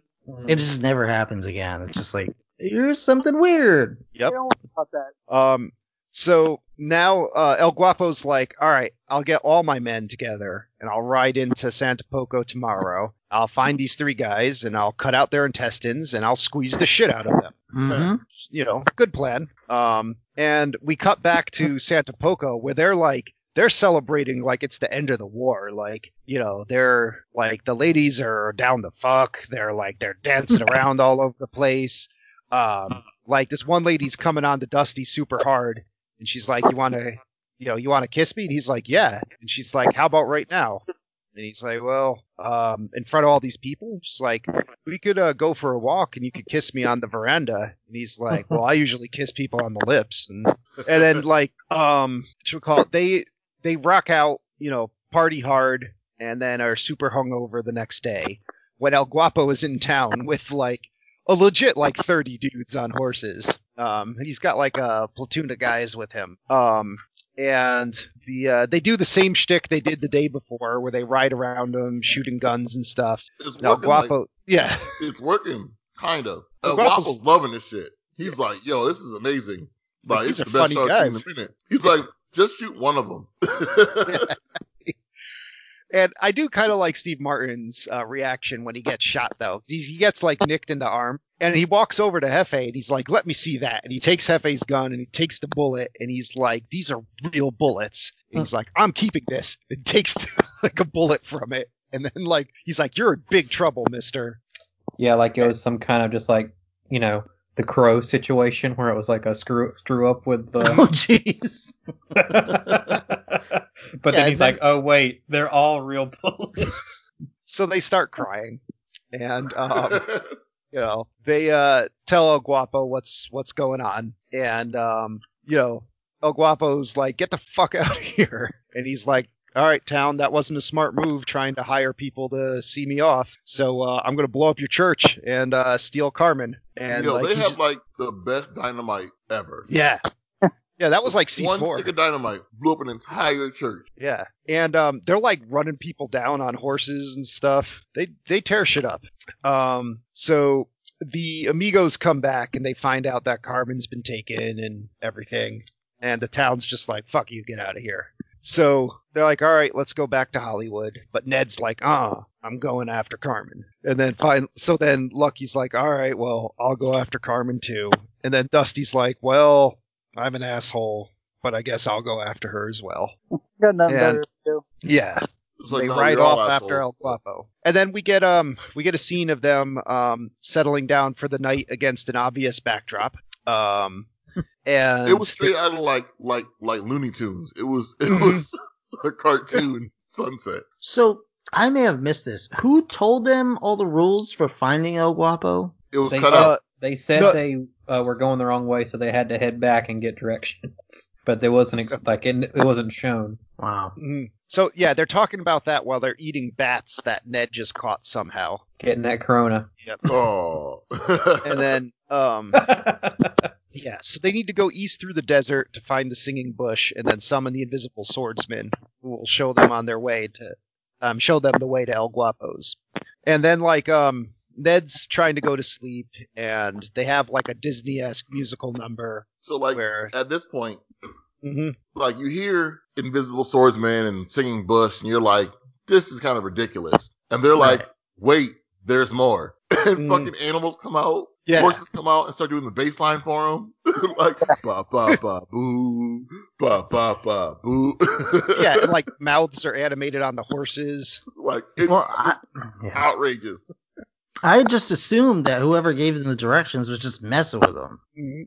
Speaker 3: It just never happens again. It's just like here's something weird.
Speaker 4: Yep.
Speaker 5: I don't know about that.
Speaker 4: Um. So now uh, El Guapo's like, all right, I'll get all my men together and I'll ride into Santa Poco tomorrow. I'll find these three guys and I'll cut out their intestines and I'll squeeze the shit out of them.
Speaker 3: Mm-hmm.
Speaker 4: you know, good plan. Um, and we cut back to Santa Poco where they're like, they're celebrating like it's the end of the war. Like, you know, they're like, the ladies are down the fuck. They're like, they're dancing around all over the place. Um, like this one lady's coming on to Dusty super hard and she's like, you want to, you know, you want to kiss me? And he's like, yeah. And she's like, how about right now? And he's like, well, um, in front of all these people, just like, we could uh, go for a walk and you could kiss me on the veranda. And he's like, well, I usually kiss people on the lips. And, and then like, um, what you call it? They, they rock out, you know, party hard and then are super hungover the next day when El Guapo is in town with like a legit like 30 dudes on horses. Um, he's got like a platoon of guys with him. Um, and the uh, they do the same shtick they did the day before, where they ride around them shooting guns and stuff.
Speaker 1: It's
Speaker 4: Now
Speaker 1: working. like-
Speaker 4: Guapo, yeah,
Speaker 1: it's working, kind of. Uh,
Speaker 4: Guapo's-
Speaker 1: Guapo's loving this shit. He's like, "Yo, this is amazing."
Speaker 4: Like,
Speaker 1: Like, it's the best I've seen
Speaker 4: guys.
Speaker 1: in a minute. He's like, "Just shoot one of them."
Speaker 4: and I do kind of like Steve Martin's uh, reaction when he gets shot, though. He's, he gets like nicked in the arm, and he walks over to Jefe, and he's like, "Let me see that." And he takes Jefe's gun, and he takes the bullet, and he's like, "These are real bullets." And he's like, "I'm keeping this." And takes like a bullet from it, and then like he's like, "You're in big trouble, Mister."
Speaker 6: Yeah, like it was some kind of just like you know the crow situation where it was like a screw screw up with the Oh,
Speaker 3: jeez.
Speaker 6: but
Speaker 4: Yeah,
Speaker 6: then he's
Speaker 4: then-
Speaker 6: like, "Oh wait, they're all real bullets."
Speaker 4: So they start crying, and um, you know they uh tell El Guapo what's what's going on. And um you know El Guapo's like get the fuck out of here. And he's like all right town that wasn't a smart move trying to hire people to see me off. So uh, i'm gonna blow up your church and uh steal carmen. And
Speaker 1: Yo,
Speaker 4: like,
Speaker 1: they have
Speaker 4: just-
Speaker 1: like the best dynamite ever.
Speaker 4: yeah yeah that was like
Speaker 1: One
Speaker 4: c4 One
Speaker 1: stick of dynamite blew up an entire church.
Speaker 4: Yeah, and um, they're like running people down on horses and stuff. They they tear shit up. Um, so the amigos come back and they find out that Carmen's been taken and everything, and the town's just like, "Fuck you, get out of here." So they're like, "All right, let's go back to Hollywood." But Ned's like, "Ah, I'm going after Carmen." And then fine. So then Lucky's like, "All right, well, I'll go after Carmen too." And then Dusty's like, "Well, I'm an asshole." But I guess I'll go after her as well.
Speaker 5: Got nothing
Speaker 4: And-
Speaker 5: better to do.
Speaker 4: Yeah,
Speaker 1: like,
Speaker 4: they
Speaker 1: no,
Speaker 4: ride
Speaker 1: you're
Speaker 4: off after El. Guapo, and then we get um we get a scene of them um settling down for the night against an obvious backdrop. Um, and
Speaker 1: It was straight out of like like like Looney Tunes. It was it
Speaker 4: Mhm.
Speaker 1: was a cartoon sunset.
Speaker 3: So I may have missed this. Who told them all the rules for finding El Guapo?
Speaker 1: It was
Speaker 6: They,
Speaker 1: cut
Speaker 6: uh,
Speaker 1: out.
Speaker 6: they said
Speaker 4: No.
Speaker 6: they uh, were going the wrong way, so they had to head back and get directions. But there wasn't ex- like it, it wasn't shown.
Speaker 3: Wow.
Speaker 4: Mhm. so yeah, they're talking about that while they're eating bats that Ned just caught somehow.
Speaker 6: Getting that Corona. Yep.
Speaker 1: Oh,
Speaker 4: And then um yeah, so they need to go east through the desert to find the singing bush, and then summon the invisible swordsman, who will show them on their way to um show them the way to El Guapo's. And then like um Ned's trying to go to sleep, and they have like a Disney esque musical number
Speaker 1: so like
Speaker 4: where
Speaker 1: at this point,
Speaker 4: Mhm.
Speaker 1: like you hear Invisible Swordsman and singing Bush, and you're like, this is kind of ridiculous. And they're like, wait, there's more. and
Speaker 4: Mhm.
Speaker 1: fucking animals come out.
Speaker 4: Yeah.
Speaker 1: Horses come out and start doing the bass line for them. like, ba ba ba boo, ba ba ba boo.
Speaker 4: yeah, and like mouths are animated on the horses.
Speaker 1: like, it's,
Speaker 3: Well, I,
Speaker 1: it's
Speaker 3: yeah.
Speaker 1: outrageous.
Speaker 3: I just assumed that whoever gave them the directions was just messing with them.
Speaker 4: Mhm.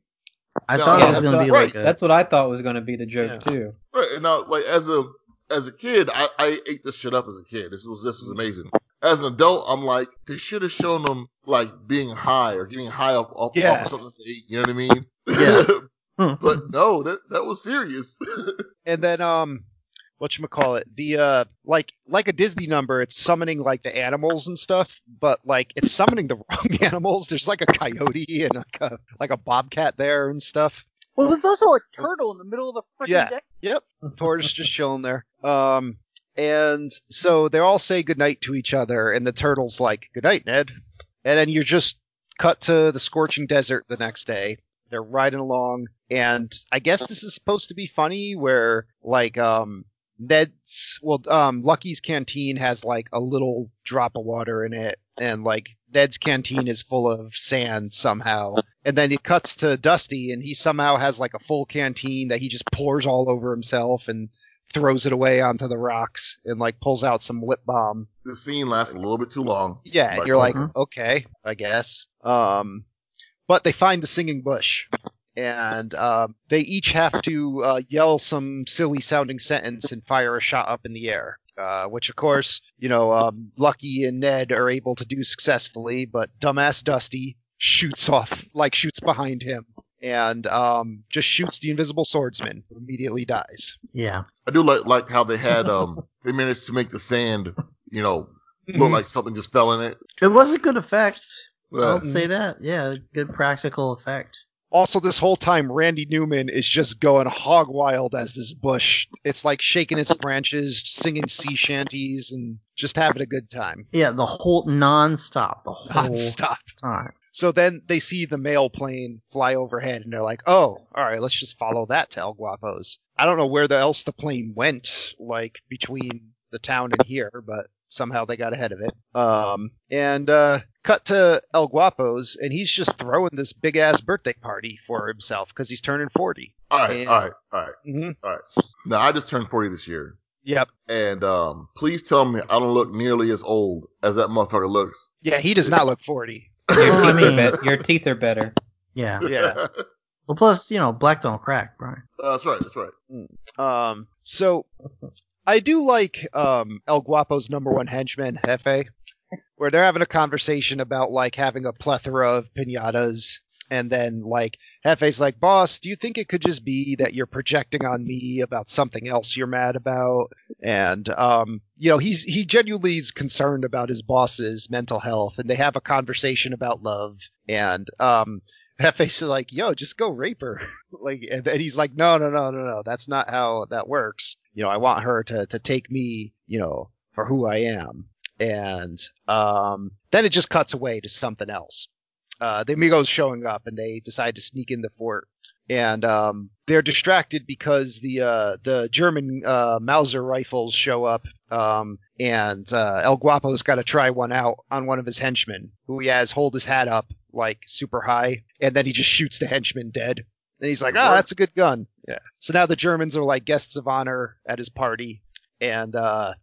Speaker 3: I
Speaker 1: No,
Speaker 3: thought
Speaker 1: yeah,
Speaker 3: it was
Speaker 1: that's
Speaker 3: going to be
Speaker 1: right.
Speaker 3: like a.
Speaker 6: That's what I thought was going to be the joke
Speaker 4: Yeah.
Speaker 6: too.
Speaker 1: Right. And now, like, as a, as a kid, I, I ate this shit up as a kid. This was, this was amazing. As an adult, I'm like, they should have shown them, like, being high or getting high off, off,
Speaker 4: Yeah.
Speaker 1: off of something to eat. You know what I mean?
Speaker 3: Yeah.
Speaker 1: but no, that, that was serious.
Speaker 4: And then um whatchamacallit, the uh like like a Disney number, it's summoning like the animals and stuff, but like it's summoning the wrong animals. There's like a coyote and like a like a bobcat there and stuff.
Speaker 5: Well, there's also a turtle in the middle of the freaking
Speaker 4: Yeah.
Speaker 5: deck.
Speaker 4: Yep. Tortoise just chilling there. Um and so they all say goodnight to each other and the turtle's like, goodnight Ned. And then you're just cut to the scorching desert the next day. They're riding along and I guess this is supposed to be funny where like um Ned's well um Lucky's canteen has like a little drop of water in it and like Ned's canteen is full of sand somehow. And then it cuts to Dusty and he somehow has like a full canteen that he just pours all over himself and throws it away onto the rocks and like pulls out some lip balm.
Speaker 1: the scene lasts a little bit too long.
Speaker 4: Yeah, you're like,
Speaker 3: mhm.
Speaker 4: okay, I guess. Um, but they find the singing bush, and um, they each have to uh, yell some silly sounding sentence and fire a shot up in the air. uh, which of course, you know, um, Lucky and Ned are able to do successfully, but dumbass Dusty shoots off, like shoots behind him, and um, just shoots the invisible swordsman, who immediately dies.
Speaker 3: Yeah.
Speaker 1: I do like like how they had um they managed to make the sand, you know,
Speaker 4: Mm-hmm.
Speaker 1: look like something just fell in it.
Speaker 3: It was a good effect.
Speaker 1: Uh,
Speaker 3: I'll say that. Yeah, good practical effect.
Speaker 4: Also, this whole time, Randy Newman is just going hog wild as this bush. It's like shaking its branches, singing sea shanties, and just having a good time.
Speaker 3: Yeah, the whole non-stop, the whole
Speaker 4: Non-stop.
Speaker 3: time.
Speaker 4: So then they see the mail plane fly overhead, and they're like, "Oh, all right, let's just follow that to El Guapo's." I don't know where the else the plane went, like between the town and here, but somehow they got ahead of it. Um, and uh, cut to El Guapo's, and he's just throwing this big ass birthday party for himself because he's turning forty.
Speaker 1: all right,
Speaker 4: and-
Speaker 1: all right, all right.
Speaker 4: Mm-hmm.
Speaker 1: Now I just turned forty this year,
Speaker 4: Yep.
Speaker 1: and um, please tell me I don't look nearly as old as that motherfucker looks.
Speaker 4: Yeah, he does not look forty.
Speaker 6: Your teeth, are be- your teeth are better.
Speaker 3: Yeah.
Speaker 4: Yeah.
Speaker 3: Well, plus, you know, black don't crack, Brian.
Speaker 1: Uh, that's right. That's right.
Speaker 4: Um, so I do like um El Guapo's number one henchman, Jefe, where they're having a conversation about like having a plethora of pinatas, and then like Jefe's like, "Boss, do you think it could just be that you're projecting on me about something else you're mad about?" And um, you know, he's he genuinely is concerned about his boss's mental health, and they have a conversation about love, and um. Jefe's like, yo, just go rape her. like, and then he's like, no, no, no, no, no. That's not how that works. You know, I want her to, to take me, you know, for who I am. And, um, then it just cuts away to something else. Uh, the amigos showing up and they decide to sneak in the fort. And, um, they're distracted because the, uh, the German, uh, Mauser rifles show up. Um, and, uh, El Guapo's got to try one out on one of his henchmen who he has hold his hat up like super high. And then he just shoots the henchman dead. And he's like, "Oh, that's a good gun. Yeah. So now the Germans are like guests of honor at his party. And, uh,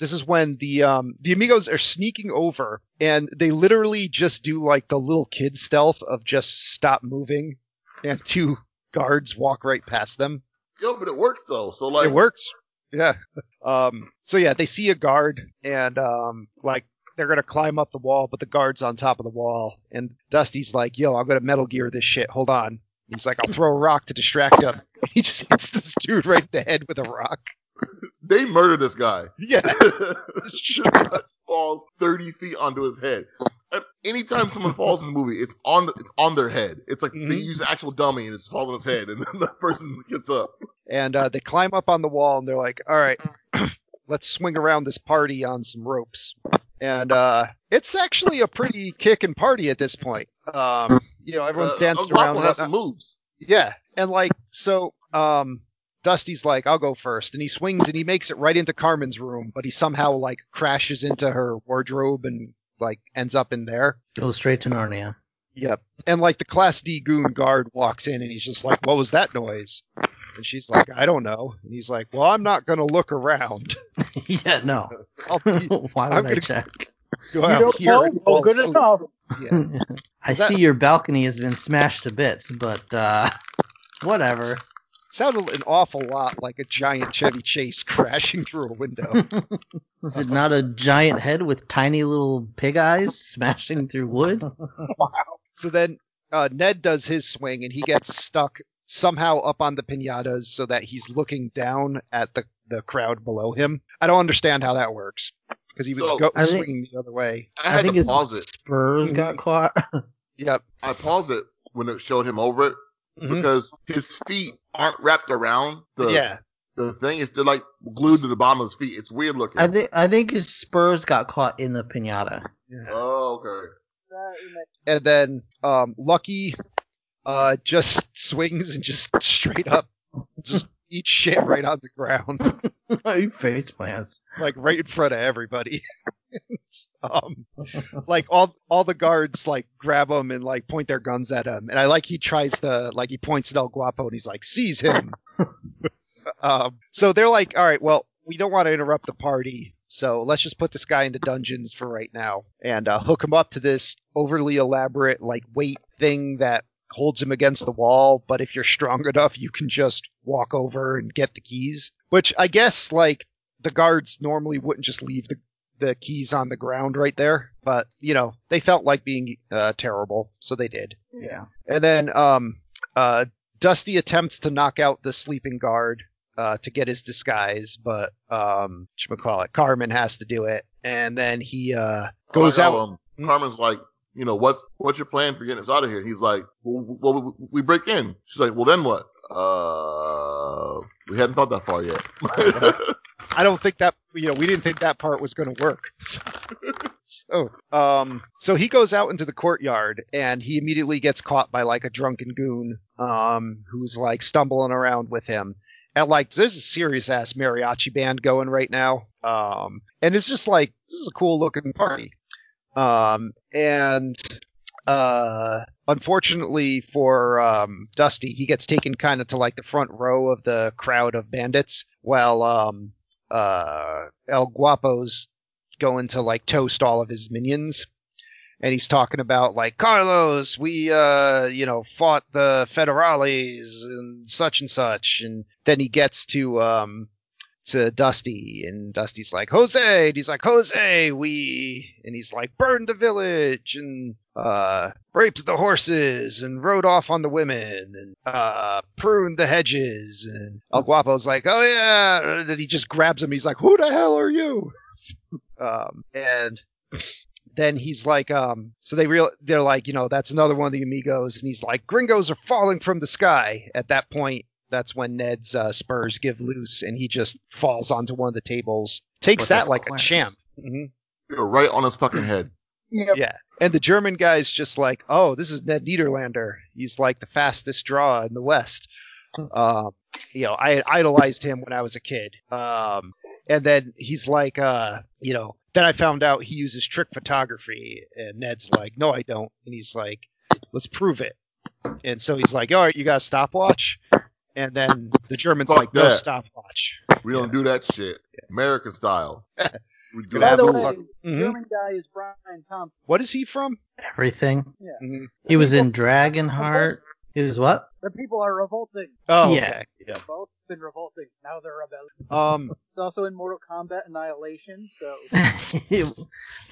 Speaker 4: this is when the, um, the amigos are sneaking over and they literally just do like the little kid stealth of just stop moving and two guards walk right past them.
Speaker 1: Yo, but it works though. So like,
Speaker 4: it works. Yeah. Um, so yeah, they see a guard and, um, like, they're gonna climb up the wall, but the guard's on top of the wall. And Dusty's like, yo, I'm gonna Metal Gear this shit. Hold on. He's like, I'll throw a rock to distract him. He just hits this dude right in the head with a rock.
Speaker 1: They murder this guy.
Speaker 4: Yeah.
Speaker 1: Shot falls thirty feet onto his head. And anytime someone falls in the movie, it's on the, it's on their head. It's like they
Speaker 4: Mhm.
Speaker 1: use an actual dummy and it's falls on his head, and then the person gets up.
Speaker 4: And uh, they climb up on the wall and they're like, all right, let's swing around this party on some ropes. And uh, it's actually a pretty kicking party at this point. Um, you know, everyone's
Speaker 1: Uh,
Speaker 4: dancing around. And
Speaker 1: has some moves.
Speaker 4: Yeah, and like so, um, Dusty's like, "I'll go first. and he swings and he makes it right into Carmen's room, but he somehow like crashes into her wardrobe and like ends up in there.
Speaker 3: Goes straight to Narnia.
Speaker 4: Yep. And like the Class D goon guard walks in and he's just like, "What was that noise?" And she's like, "I don't know." And he's like, "Well, I'm not gonna look around.
Speaker 3: yeah, no.
Speaker 4: I'll
Speaker 3: Why would
Speaker 4: I'm
Speaker 3: I check?
Speaker 4: go out
Speaker 5: don't
Speaker 4: here."
Speaker 5: know?
Speaker 4: and fall
Speaker 5: good
Speaker 4: asleep."
Speaker 5: enough.
Speaker 4: Yeah.
Speaker 3: I
Speaker 4: that-
Speaker 3: see your balcony has been smashed to bits, but uh whatever.
Speaker 4: Sounded an awful lot like a giant Chevy Chase crashing through a window.
Speaker 3: Was it not a giant head with tiny little pig eyes smashing through wood? wow.
Speaker 4: So then uh, Ned does his swing and he gets stuck somehow up on the pinatas so that he's looking down at the, the crowd below him. I don't understand how that works because he was
Speaker 1: So,
Speaker 4: go-
Speaker 3: I think-
Speaker 4: swinging the other way.
Speaker 1: I had
Speaker 3: think
Speaker 1: to
Speaker 3: his
Speaker 1: pause it.
Speaker 3: spurs got caught.
Speaker 4: Yep.
Speaker 1: I paused it when it showed him over it
Speaker 4: Mhm.
Speaker 1: because his feet aren't wrapped around the
Speaker 4: yeah.
Speaker 1: the thing. It's they're like glued to the bottom of his feet. It's weird looking.
Speaker 3: I think I think his spurs got caught in the pinata.
Speaker 1: oh, okay.
Speaker 4: And then um, Lucky uh, just swings and just straight up just eats shit right on the ground,
Speaker 3: you face plants.
Speaker 4: like right in front of everybody. um, like all all the guards like grab him and like point their guns at him, and I like he tries to like he points at El Guapo and he's like seize him. um, so they're like, all right, well, we don't want to interrupt the party, so let's just put this guy in the dungeons for right now and uh, hook him up to this overly elaborate like weight thing that holds him against the wall. But if you're strong enough, you can just walk over and get the keys. Which I guess like the guards normally wouldn't just leave the the keys on the ground right there, but you know they felt like being uh, terrible, so they did.
Speaker 3: Yeah.
Speaker 4: And then um, uh, Dusty attempts to knock out the sleeping guard uh, to get his disguise, but um, call it Carmen has to do it, and then he uh, goes
Speaker 1: I like
Speaker 4: out.
Speaker 1: how, um,
Speaker 4: Hmm?
Speaker 1: Carmen's like, you know, what's what's your plan for getting us out of here? He's like, well, well, we- break in. She's like, well, then what? Uh, we hadn't thought that far yet.
Speaker 4: I don't think that you know we didn't think that part was going to work. so, um, so he goes out into the courtyard and he immediately gets caught by like a drunken goon, um, who's like stumbling around with him. And like, there's a serious ass mariachi band going right now, um, and it's just like this is a cool looking party. Um, and uh, unfortunately for um, Dusty, he gets taken kind of to like the front row of the crowd of bandits, while um, uh, El Guapo's going to like toast all of his minions. And he's talking about like Carlos, we uh, you know, fought the federales and such and such, and then he gets to um to Dusty, and Dusty's like Jose, and he's like Jose, we, and he's like burned the village and uh raped the horses and rode off on the women and uh pruned the hedges, and El Guapo's like, oh yeah, and he just grabs him. He's like, who the hell are you? um, and then he's like, um, so they real, they're like, you know, that's another one of the amigos, and he's like, gringos are falling from the sky. At that point, that's when Ned's uh, spurs give loose, and he just falls onto one of the tables, takes
Speaker 3: What
Speaker 4: that
Speaker 3: the
Speaker 4: like a
Speaker 3: class.
Speaker 4: champ. hmm
Speaker 1: You're right on his fucking head.
Speaker 5: Yep.
Speaker 4: Yeah, and the German guy's just like, oh, this is Ned Niederlander. He's like the fastest draw in the West. Um, you know, I had idolized him when I was a kid. Um, and then he's like, uh, you know, then I found out he uses trick photography, and Ned's like, no, I don't. And he's like, let's prove it. And so he's like, all right, you got a stopwatch. And then the German's
Speaker 1: Fuck
Speaker 4: like, no
Speaker 1: that.
Speaker 4: stopwatch.
Speaker 1: We don't do that shit. American style. We do
Speaker 5: By the way,
Speaker 1: fuck-
Speaker 4: Mhm.
Speaker 5: German guy is Brian Thompson.
Speaker 4: What is he from?
Speaker 3: Everything.
Speaker 4: Mhm.
Speaker 3: He was in Dragonheart. He was what?
Speaker 5: The people are revolting.
Speaker 4: Oh,
Speaker 3: Yeah.
Speaker 4: okay. Yeah.
Speaker 5: Both been revolting. Now they're rebelling.
Speaker 4: Um,
Speaker 5: It's also in Mortal Kombat Annihilation, so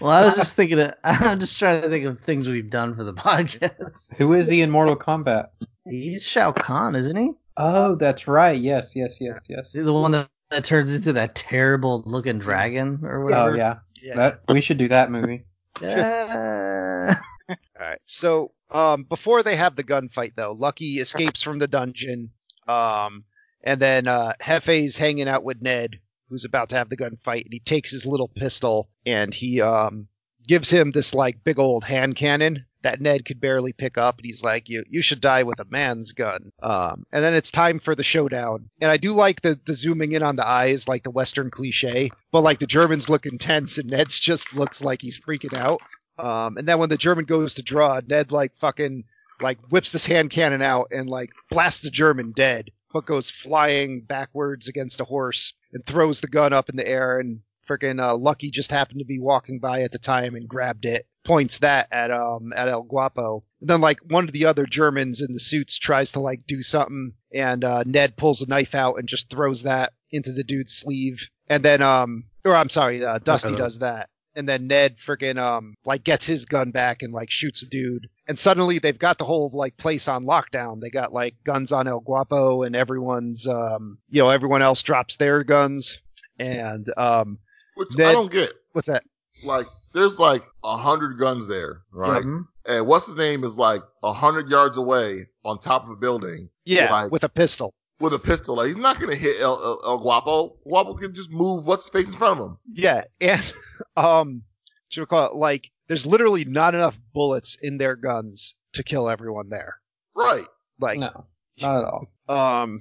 Speaker 3: well, I was just thinking. Of, I'm just trying to think of things we've done for the podcast.
Speaker 6: Who is he in Mortal Kombat?
Speaker 3: He's Shao Kahn, isn't he?
Speaker 6: Oh, that's right. Yes, yes, yes, yes.
Speaker 3: The one that, that turns into that terrible looking dragon or whatever.
Speaker 6: Oh yeah,
Speaker 4: yeah.
Speaker 6: that we should do that movie.
Speaker 3: Yeah.
Speaker 4: All right. So, um, before they have the gunfight, though, Lucky escapes from the dungeon. Um, and then uh, Jefe's hanging out with Ned, who's about to have the gunfight, and he takes his little pistol and he um gives him this like big old hand cannon that Ned could barely pick up, and he's like, "You you should die with a man's gun." Um, and then it's time for the showdown, and I do like the the zooming in on the eyes, like the Western cliche, but like the Germans look intense, and Ned's just looks like he's freaking out. Um, and then when the German goes to draw, Ned like fucking like whips this hand cannon out and like blasts the German dead. Hook goes flying backwards against a horse and throws the gun up in the air. And freaking uh, Lucky just happened to be walking by at the time and grabbed it. Points that at um at El Guapo. And then like one of the other Germans in the suits tries to like do something, and uh, Ned pulls a knife out and just throws that into the dude's sleeve. And then um or I'm sorry, uh, Dusty
Speaker 3: Okay.
Speaker 4: does that and then Ned freaking um like gets his gun back and like shoots a dude. And suddenly they've got the whole like place on lockdown. They got like guns on El Guapo and everyone's um you know everyone else drops their guns. And um
Speaker 1: Which
Speaker 4: Ned-
Speaker 1: I don't get.
Speaker 4: what's that?
Speaker 1: Like, there's like a hundred guns there, right?
Speaker 3: Mhm.
Speaker 1: And what's his name is like a hundred yards away on top of a building
Speaker 4: Yeah,
Speaker 1: Like-
Speaker 4: with a pistol.
Speaker 1: with a pistol. Like, he's not gonna hit El, El, El Guapo. Guapo can just move what's space in front of him.
Speaker 4: Yeah, and um should we call it like there's literally not enough bullets in their guns to kill everyone there.
Speaker 1: Right.
Speaker 4: Like
Speaker 6: No, not at all.
Speaker 4: Um,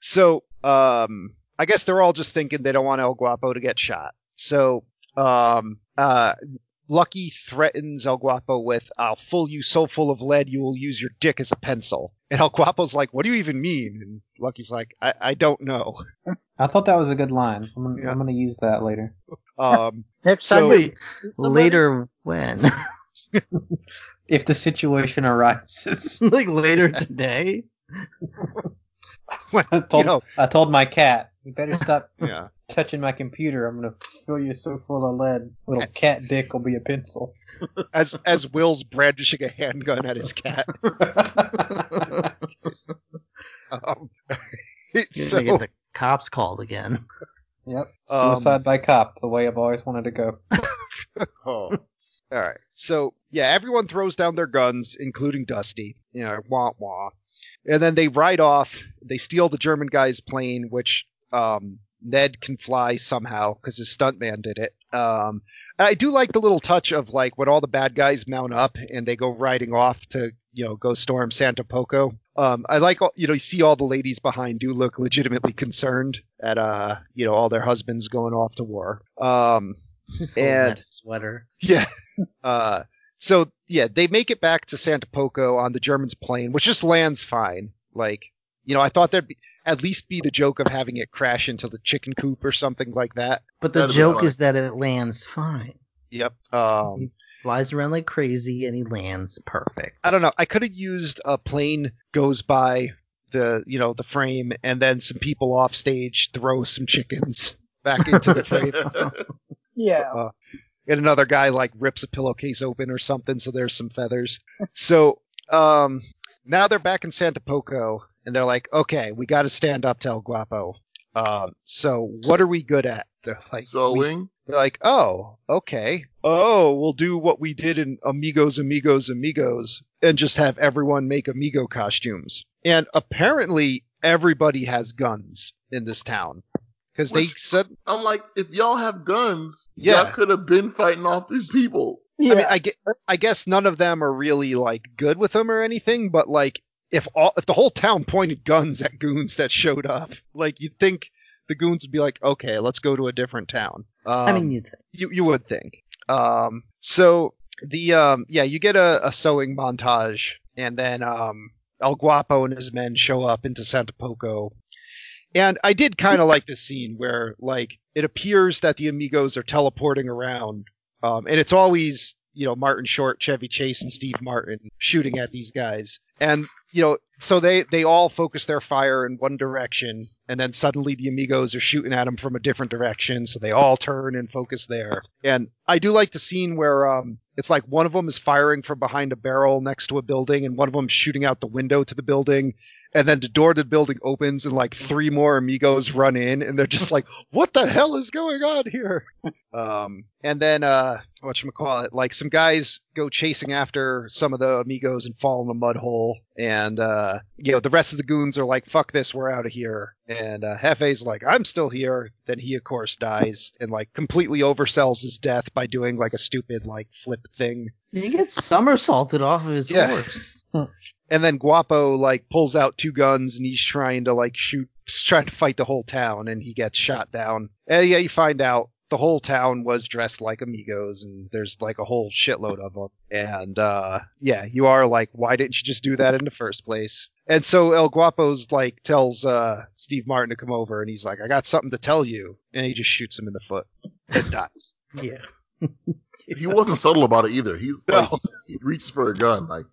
Speaker 4: so um, I guess they're all just thinking they don't want El Guapo to get shot. So um, uh, Lucky threatens El Guapo with, "I'll fool you so full of lead you will use your dick as a pencil." And El Guapo's like, "What do you even mean?" And Lucky's like, "I, I don't know."
Speaker 6: I thought that was a good line. I'm gonna,
Speaker 4: Yeah.
Speaker 6: I'm gonna use that later.
Speaker 4: Um,
Speaker 5: next
Speaker 4: So-
Speaker 5: time
Speaker 3: Wait, later when?
Speaker 6: If the situation arises,
Speaker 3: like later today?
Speaker 4: when,
Speaker 6: I
Speaker 4: you know,
Speaker 6: I told my cat You better stop
Speaker 4: Yeah.
Speaker 6: touching my computer. I'm gonna fill you so full of lead. Little
Speaker 4: That's-
Speaker 6: cat dick will be a pencil.
Speaker 4: As as Will's brandishing a handgun at his cat. Um,
Speaker 3: You're
Speaker 4: so
Speaker 3: gonna get the cops called again.
Speaker 6: Yep.
Speaker 4: Um,
Speaker 6: Suicide by cop, the way I've always wanted to go.
Speaker 1: Oh,
Speaker 4: All right. So yeah, everyone throws down their guns, including Dusty. You know, wah wah. And then they ride off. They steal the German guy's plane, which um, Ned can fly somehow because his stuntman did it. Um, I do like the little touch of like when all the bad guys mount up and they go riding off to you know go storm Santa Poco. Um, I like you know you see all the ladies behind do look legitimately concerned at uh you know all their husbands going off to war. Um, And-
Speaker 3: sweater.
Speaker 4: yeah. Uh, so yeah, they make it back to Santa Poco on the Germans' plane, which just lands fine. Like, you know, I thought there'd be, at least be the joke of having it crash into the chicken coop or something like that.
Speaker 3: But the
Speaker 1: That'd
Speaker 3: joke is that it lands fine.
Speaker 4: Yep. Um,
Speaker 3: Flies around like crazy and he lands perfect.
Speaker 4: I don't know. I could have used a plane goes by the, you know, the frame, and then some people off stage throw some chickens back into the frame.
Speaker 5: Yeah.
Speaker 4: and another guy like rips a pillowcase open or something so there's some feathers so um now they're back in santa poco and they're like okay we got to stand up to el guapo um so what are we good at they're like we-
Speaker 1: sewing.
Speaker 4: they're like oh okay oh we'll do what we did in amigos amigos amigos and just have everyone make amigo costumes and apparently everybody has guns in this town because they said
Speaker 1: I'm like, if y'all have guns,
Speaker 4: Yeah.
Speaker 1: y'all could have been fighting off these people.
Speaker 5: Yeah.
Speaker 4: I mean, I get, I guess none of them are really like good with them or anything, but like if all, if the whole town pointed guns at goons that showed up, like you'd think the goons would be like, okay, let's go to a different town. Um,
Speaker 3: I mean, you think.
Speaker 4: you you would think. Um, so the um, yeah, you get a, a sewing montage, and then um, El Guapo and his men show up into Santa Poco. And I did kind of like this scene where, like, it appears that the amigos are teleporting around, um, and it's always, you know, Martin Short, Chevy Chase, and Steve Martin shooting at these guys. And, you know, so they, they all focus their fire in one direction, and then suddenly the amigos are shooting at them from a different direction, so they all turn and focus there. And I do like the scene where, um, it's like one of them is firing from behind a barrel next to a building, and one of them shooting out the window to the building, and then the door to the building opens and like three more amigos run in and they're just like what the hell is going on here? Um and then uh what you call it like some guys go chasing after some of the amigos and fall in a mud hole. And uh you know the rest of the goons are like fuck this we're out of here. And uh Jefe's like i'm still here. Then he of course dies and like completely oversells his death by doing like a stupid like flip thing.
Speaker 3: He gets somersaulted off of his
Speaker 4: Yeah.
Speaker 3: horse.
Speaker 4: and then Guapo like pulls out two guns and he's trying to like shoot, trying to fight the whole town, and he gets shot down. And yeah, you find out the whole town was dressed like amigos, and there's like a whole shitload of them. And uh, yeah, you are like, why didn't you just do that in the first place? And so El Guapo's like tells uh, Steve Martin to come over, and he's like, I got something to tell you, and he just shoots him in the foot and dies.
Speaker 3: Yeah.
Speaker 1: He wasn't subtle about it either. He's like,
Speaker 4: No.
Speaker 1: he reaches for a gun. Like,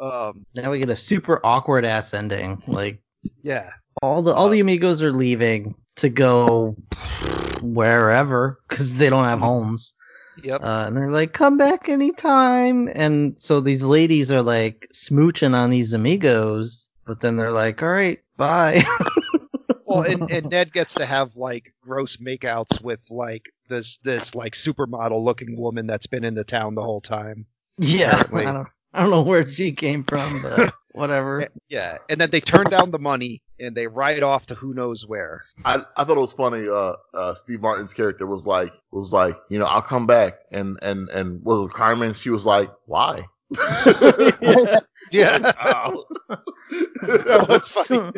Speaker 4: Um,
Speaker 3: Now we get a super awkward ass ending. Like
Speaker 4: yeah,
Speaker 3: all the all the amigos are leaving to go wherever because they don't have homes.
Speaker 4: yep.
Speaker 3: Uh, and they're like, "Come back anytime." And so these ladies are like smooching on these amigos, but then they're like, "All right, bye."
Speaker 4: Well, and, and Ned gets to have like gross makeouts with like this this like supermodel looking woman that's been in the town the whole time.
Speaker 3: yeah. I don't, know where she came from, but whatever.
Speaker 4: Yeah, and then they turn down the money and they ride off to who knows where.
Speaker 1: I, I thought it was funny. Uh, uh, Steve Martin's character was like, was like, you know, I'll come back. And, and, and was it Carmen? She was like, why?
Speaker 4: Yeah,
Speaker 1: Wow.
Speaker 4: that was funny.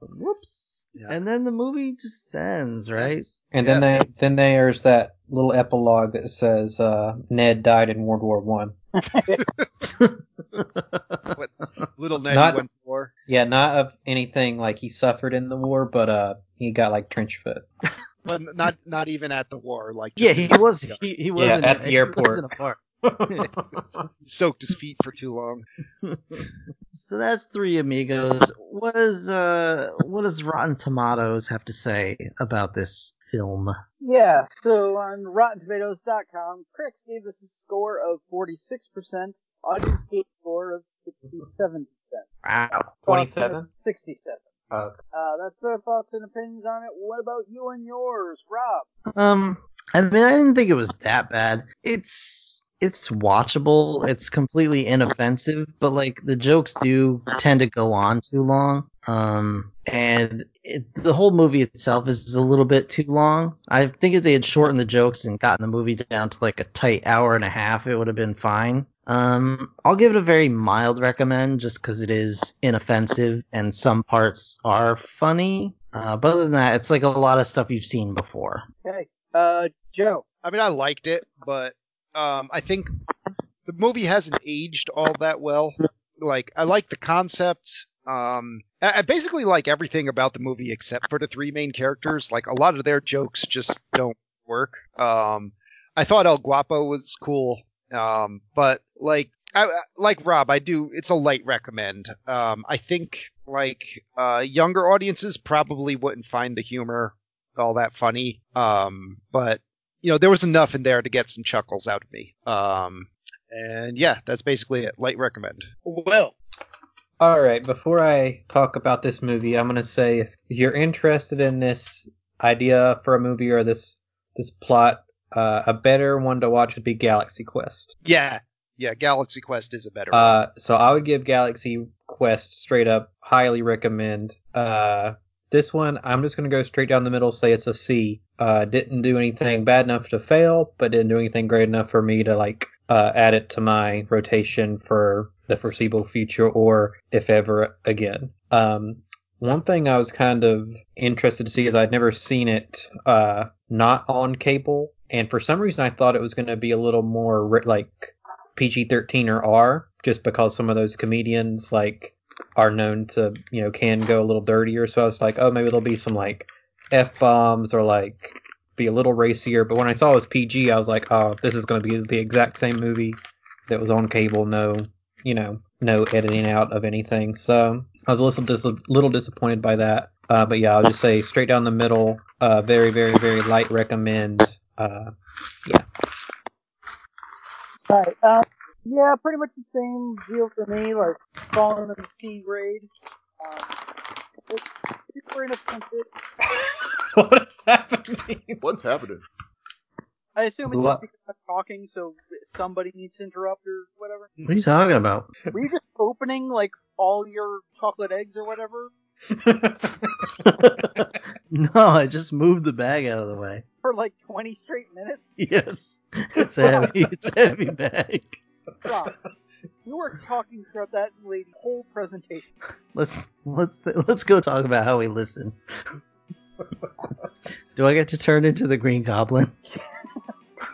Speaker 3: Whoops.
Speaker 4: Yeah.
Speaker 3: And then the movie just ends, right?
Speaker 6: And then they then there's that little epilogue that says uh, Ned died in World War One.
Speaker 4: Little Ned
Speaker 6: Not-
Speaker 4: went to war.
Speaker 6: Yeah, not of anything like he suffered in the war, but uh, he got like trench foot.
Speaker 4: Well, not not even at the war. Like
Speaker 3: Yeah, he was. He, he was
Speaker 6: Yeah, at
Speaker 3: it.
Speaker 6: the airport.
Speaker 3: was in a park.
Speaker 4: Soaked his feet for too long.
Speaker 3: so that's three amigos. What does uh what does Rotten Tomatoes have to say about this film?
Speaker 5: Yeah, so on RottenTomatoes.com, critics gave this a score of 46%, audience gave a score of 67%.
Speaker 3: Wow.
Speaker 6: 27?
Speaker 5: 67.
Speaker 6: Oh.
Speaker 5: Uh, that's their thoughts and opinions on it. What about you and yours, Rob?
Speaker 3: Um I mean I didn't think it was that bad. It's it's watchable. It's completely inoffensive, but like the jokes do tend to go on too long. Um, and it, the whole movie itself is a little bit too long. I think if they had shortened the jokes and gotten the movie down to like a tight hour and a half, it would have been fine. Um, I'll give it a very mild recommend just because it is inoffensive and some parts are funny. Uh, but other than that, it's like a lot of stuff you've seen before.
Speaker 5: Okay. Uh, Joe.
Speaker 4: I mean, I liked it, but um, I think the movie hasn't aged all that well. Like, I like the concept. Um, I, basically like everything about the movie except for the three main characters. Like, a lot of their jokes just don't work. Um, I thought El Guapo was cool. Um, but like, I, like Rob, I do. It's a light recommend. Um, I think like uh, younger audiences probably wouldn't find the humor all that funny. Um, but you know, there was enough in there to get some chuckles out of me. Um, and yeah, that's basically it. Light recommend.
Speaker 5: Will.
Speaker 6: All right, before I talk about this movie, I'm going to say if you're interested in this idea for a movie or this this plot, uh, a better one to watch would be Galaxy Quest.
Speaker 4: Yeah, yeah, Galaxy Quest is a better one.
Speaker 6: Uh, so I would give Galaxy Quest straight up highly recommend. Uh, this one, I'm just going to go straight down the middle, say it's a C. Uh, didn't do anything bad enough to fail, but didn't do anything great enough for me to like uh, add it to my rotation for the foreseeable future or if ever again. Um, one thing I was kind of interested to see is I'd never seen it uh, not on cable, and for some reason I thought it was going to be a little more like PG thirteen or R, just because some of those comedians like are known to you know can go a little dirtier. So I was like, oh, maybe there'll be some like f bombs or like be a little racier. But when I saw it was PG, I was like, oh, this is going to be the exact same movie that was on cable. No, you know, no editing out of anything. So I was a little, dis- little disappointed by that. Uh, but yeah, I'll just say straight down the middle. Uh, very, very, very light recommend. Uh,
Speaker 5: Alright, um, yeah, pretty much the same deal for me, like, falling in the C grade. Um.
Speaker 6: what is happening?
Speaker 1: What's happening?
Speaker 5: I assume it's
Speaker 3: What?
Speaker 5: just because I'm talking, so somebody needs to interrupt or whatever.
Speaker 3: What are you talking about?
Speaker 5: Were you just opening, like, all your chocolate eggs or whatever?
Speaker 3: no, I just moved the bag out of the way.
Speaker 5: For like 20 straight minutes?
Speaker 3: Yes, it's a heavy. It's a heavy bag.
Speaker 5: Rob, you were talking throughout that lady's whole presentation.
Speaker 3: Let's let's let's go talk about how we listen. Do I get to turn into the Green Goblin?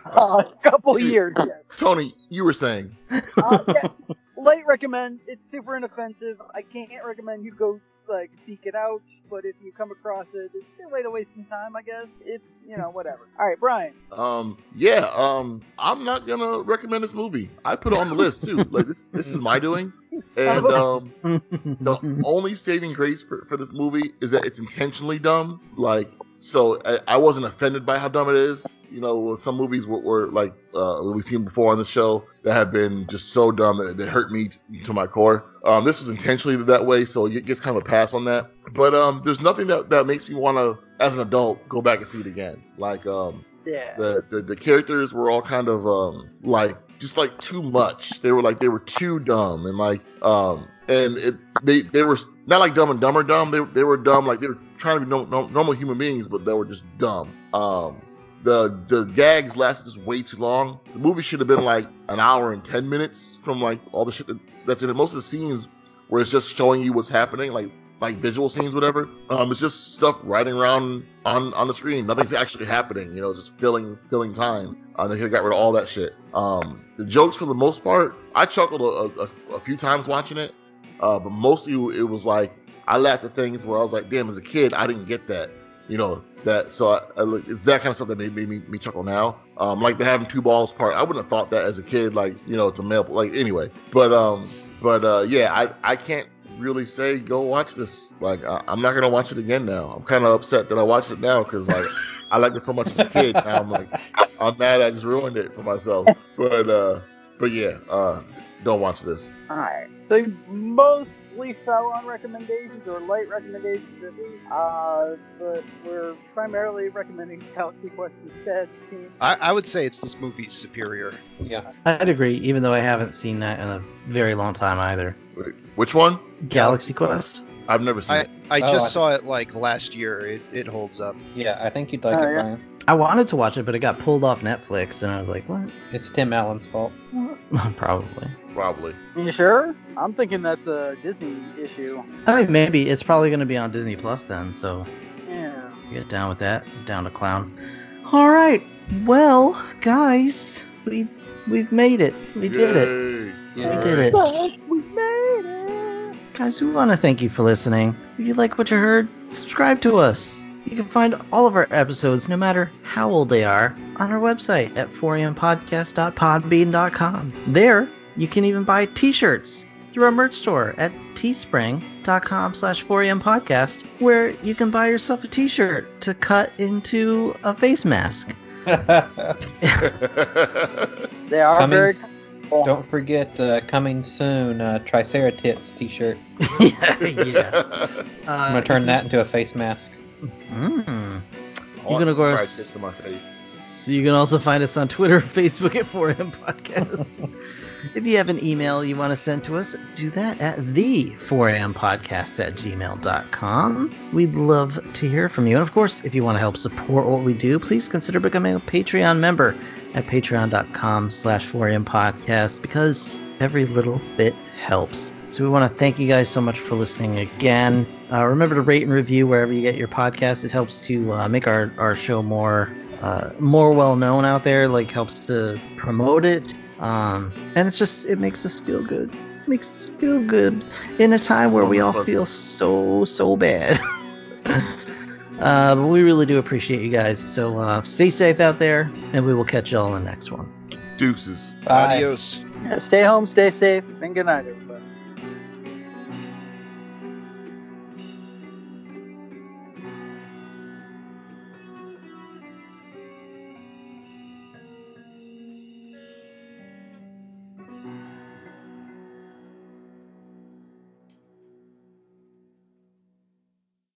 Speaker 5: Uh, a couple years, yes.
Speaker 1: Tony, you were saying.
Speaker 5: Uh, yeah, light recommend. It's super inoffensive. I can't recommend you go like seek it out, but if you come across it, it's a good way to waste some time, I guess. If you know, whatever. All right, Brian.
Speaker 1: Um, yeah, um, I'm not gonna recommend this movie. I put it on the list too. Like this, this is my doing. And um, the only saving grace for, for this movie is that it's intentionally dumb. Like, so I, I wasn't offended by how dumb it is. You know, some movies were, were like uh, we've seen before on the show that have been just so dumb that they hurt me t- to my core. Um, this was intentionally that way, so it gets kind of a pass on that. But um, there's nothing that, that makes me want to, as an adult, go back and see it again. Like um,
Speaker 5: yeah.
Speaker 1: the, the the characters were all kind of um like just like too much. They were like they were too dumb and like um and it they they were not like dumb and dumber dumb. They they were dumb like they were trying to be no, no, normal human beings, but they were just dumb. Um. The, the gags lasted just way too long. The movie should have been like an hour and ten minutes from like all the shit that, that's in it. Most of the scenes where it's just showing you what's happening, like like visual scenes, whatever. Um, it's just stuff riding around on on the screen. Nothing's actually happening. You know, it's just filling filling time. Uh, they could have got rid of all that shit. Um, the jokes, for the most part, I chuckled a, a, a few times watching it, uh, but mostly it was like I laughed at things where I was like, "Damn!" As a kid, I didn't get that. You know that. So I, I look, it's that kind of stuff that made, made me, me chuckle now. Um, like they having two balls part. I wouldn't have thought that as a kid. Like you know, it's a male. Like anyway, but um, but uh, yeah, I I can't really say go watch this. Like I, I'm not gonna watch it again now. I'm kind of upset that I watched it now because like I liked it so much as a kid. Now I'm like I'm mad I just ruined it for myself. But uh, but yeah, uh, don't watch this.
Speaker 5: Alright. So you mostly fell on recommendations or light recommendations at least. Uh, but we're primarily recommending Galaxy Quest instead.
Speaker 4: I, I would say it's this movie's superior.
Speaker 6: Yeah.
Speaker 3: I'd agree, even though I haven't seen that in a very long time either.
Speaker 1: Wait, Which one?
Speaker 3: Galaxy Quest?
Speaker 1: I've never seen
Speaker 4: I,
Speaker 1: it.
Speaker 4: I
Speaker 6: Oh,
Speaker 4: just
Speaker 6: I-
Speaker 4: saw it like last year. It, it holds up.
Speaker 6: Yeah, I think you'd like
Speaker 5: Oh,
Speaker 6: it,
Speaker 5: yeah.
Speaker 6: Brian.
Speaker 3: I wanted to watch it, but it got pulled off Netflix, and I was like, what?
Speaker 6: It's Tim Allen's fault.
Speaker 3: Probably.
Speaker 1: Probably.
Speaker 5: You sure? I'm thinking that's a Disney issue.
Speaker 3: I mean, maybe. It's probably going to be on Disney Plus then, so
Speaker 5: Yeah.
Speaker 3: get down with that. Down to clown. All right. Well, guys, we we've made it. We did it.
Speaker 6: Yeah.
Speaker 3: We did it.
Speaker 5: We made it!
Speaker 3: Guys, we want to thank you for listening. If you like what you heard, subscribe to us. You can find all of our episodes, no matter how old they are, on our website at 4ampodcast.podbean.com. There, you can even buy t-shirts through our merch store at teespring.com slash 4ampodcast, where you can buy yourself a t-shirt to cut into a face mask.
Speaker 5: They are
Speaker 6: Coming
Speaker 5: very
Speaker 6: s- Don't forget, uh, coming soon, uh, Triceratits t-shirt.
Speaker 3: yeah, yeah.
Speaker 6: I'm
Speaker 3: Uh,
Speaker 6: gonna turn that into a face mask.
Speaker 3: Mm. You're gonna go.
Speaker 1: Try
Speaker 3: our
Speaker 1: my face.
Speaker 3: So you can also find us on Twitter, Facebook at 4M Podcast. if you have an email you want to send to us, do that at the 4am podcast at gmail.com. We'd love to hear from you. And of course, if you want to help support what we do, please consider becoming a Patreon member at patreon.com slash 4am podcast because every little bit helps. So we want to thank you guys so much for listening again. Uh, remember to rate and review wherever you get your podcast. It helps to uh, make our, our show more uh, more well known out there. Like helps to promote it, um, and it's just it makes us feel good. It makes us feel good in a time where we all feel so so bad. uh, but we really do appreciate you guys. So uh, stay safe out there, and we will catch y'all in the next one.
Speaker 1: Deuces.
Speaker 6: Bye.
Speaker 4: Adios.
Speaker 5: Yeah, stay home, stay safe, and good night, everybody.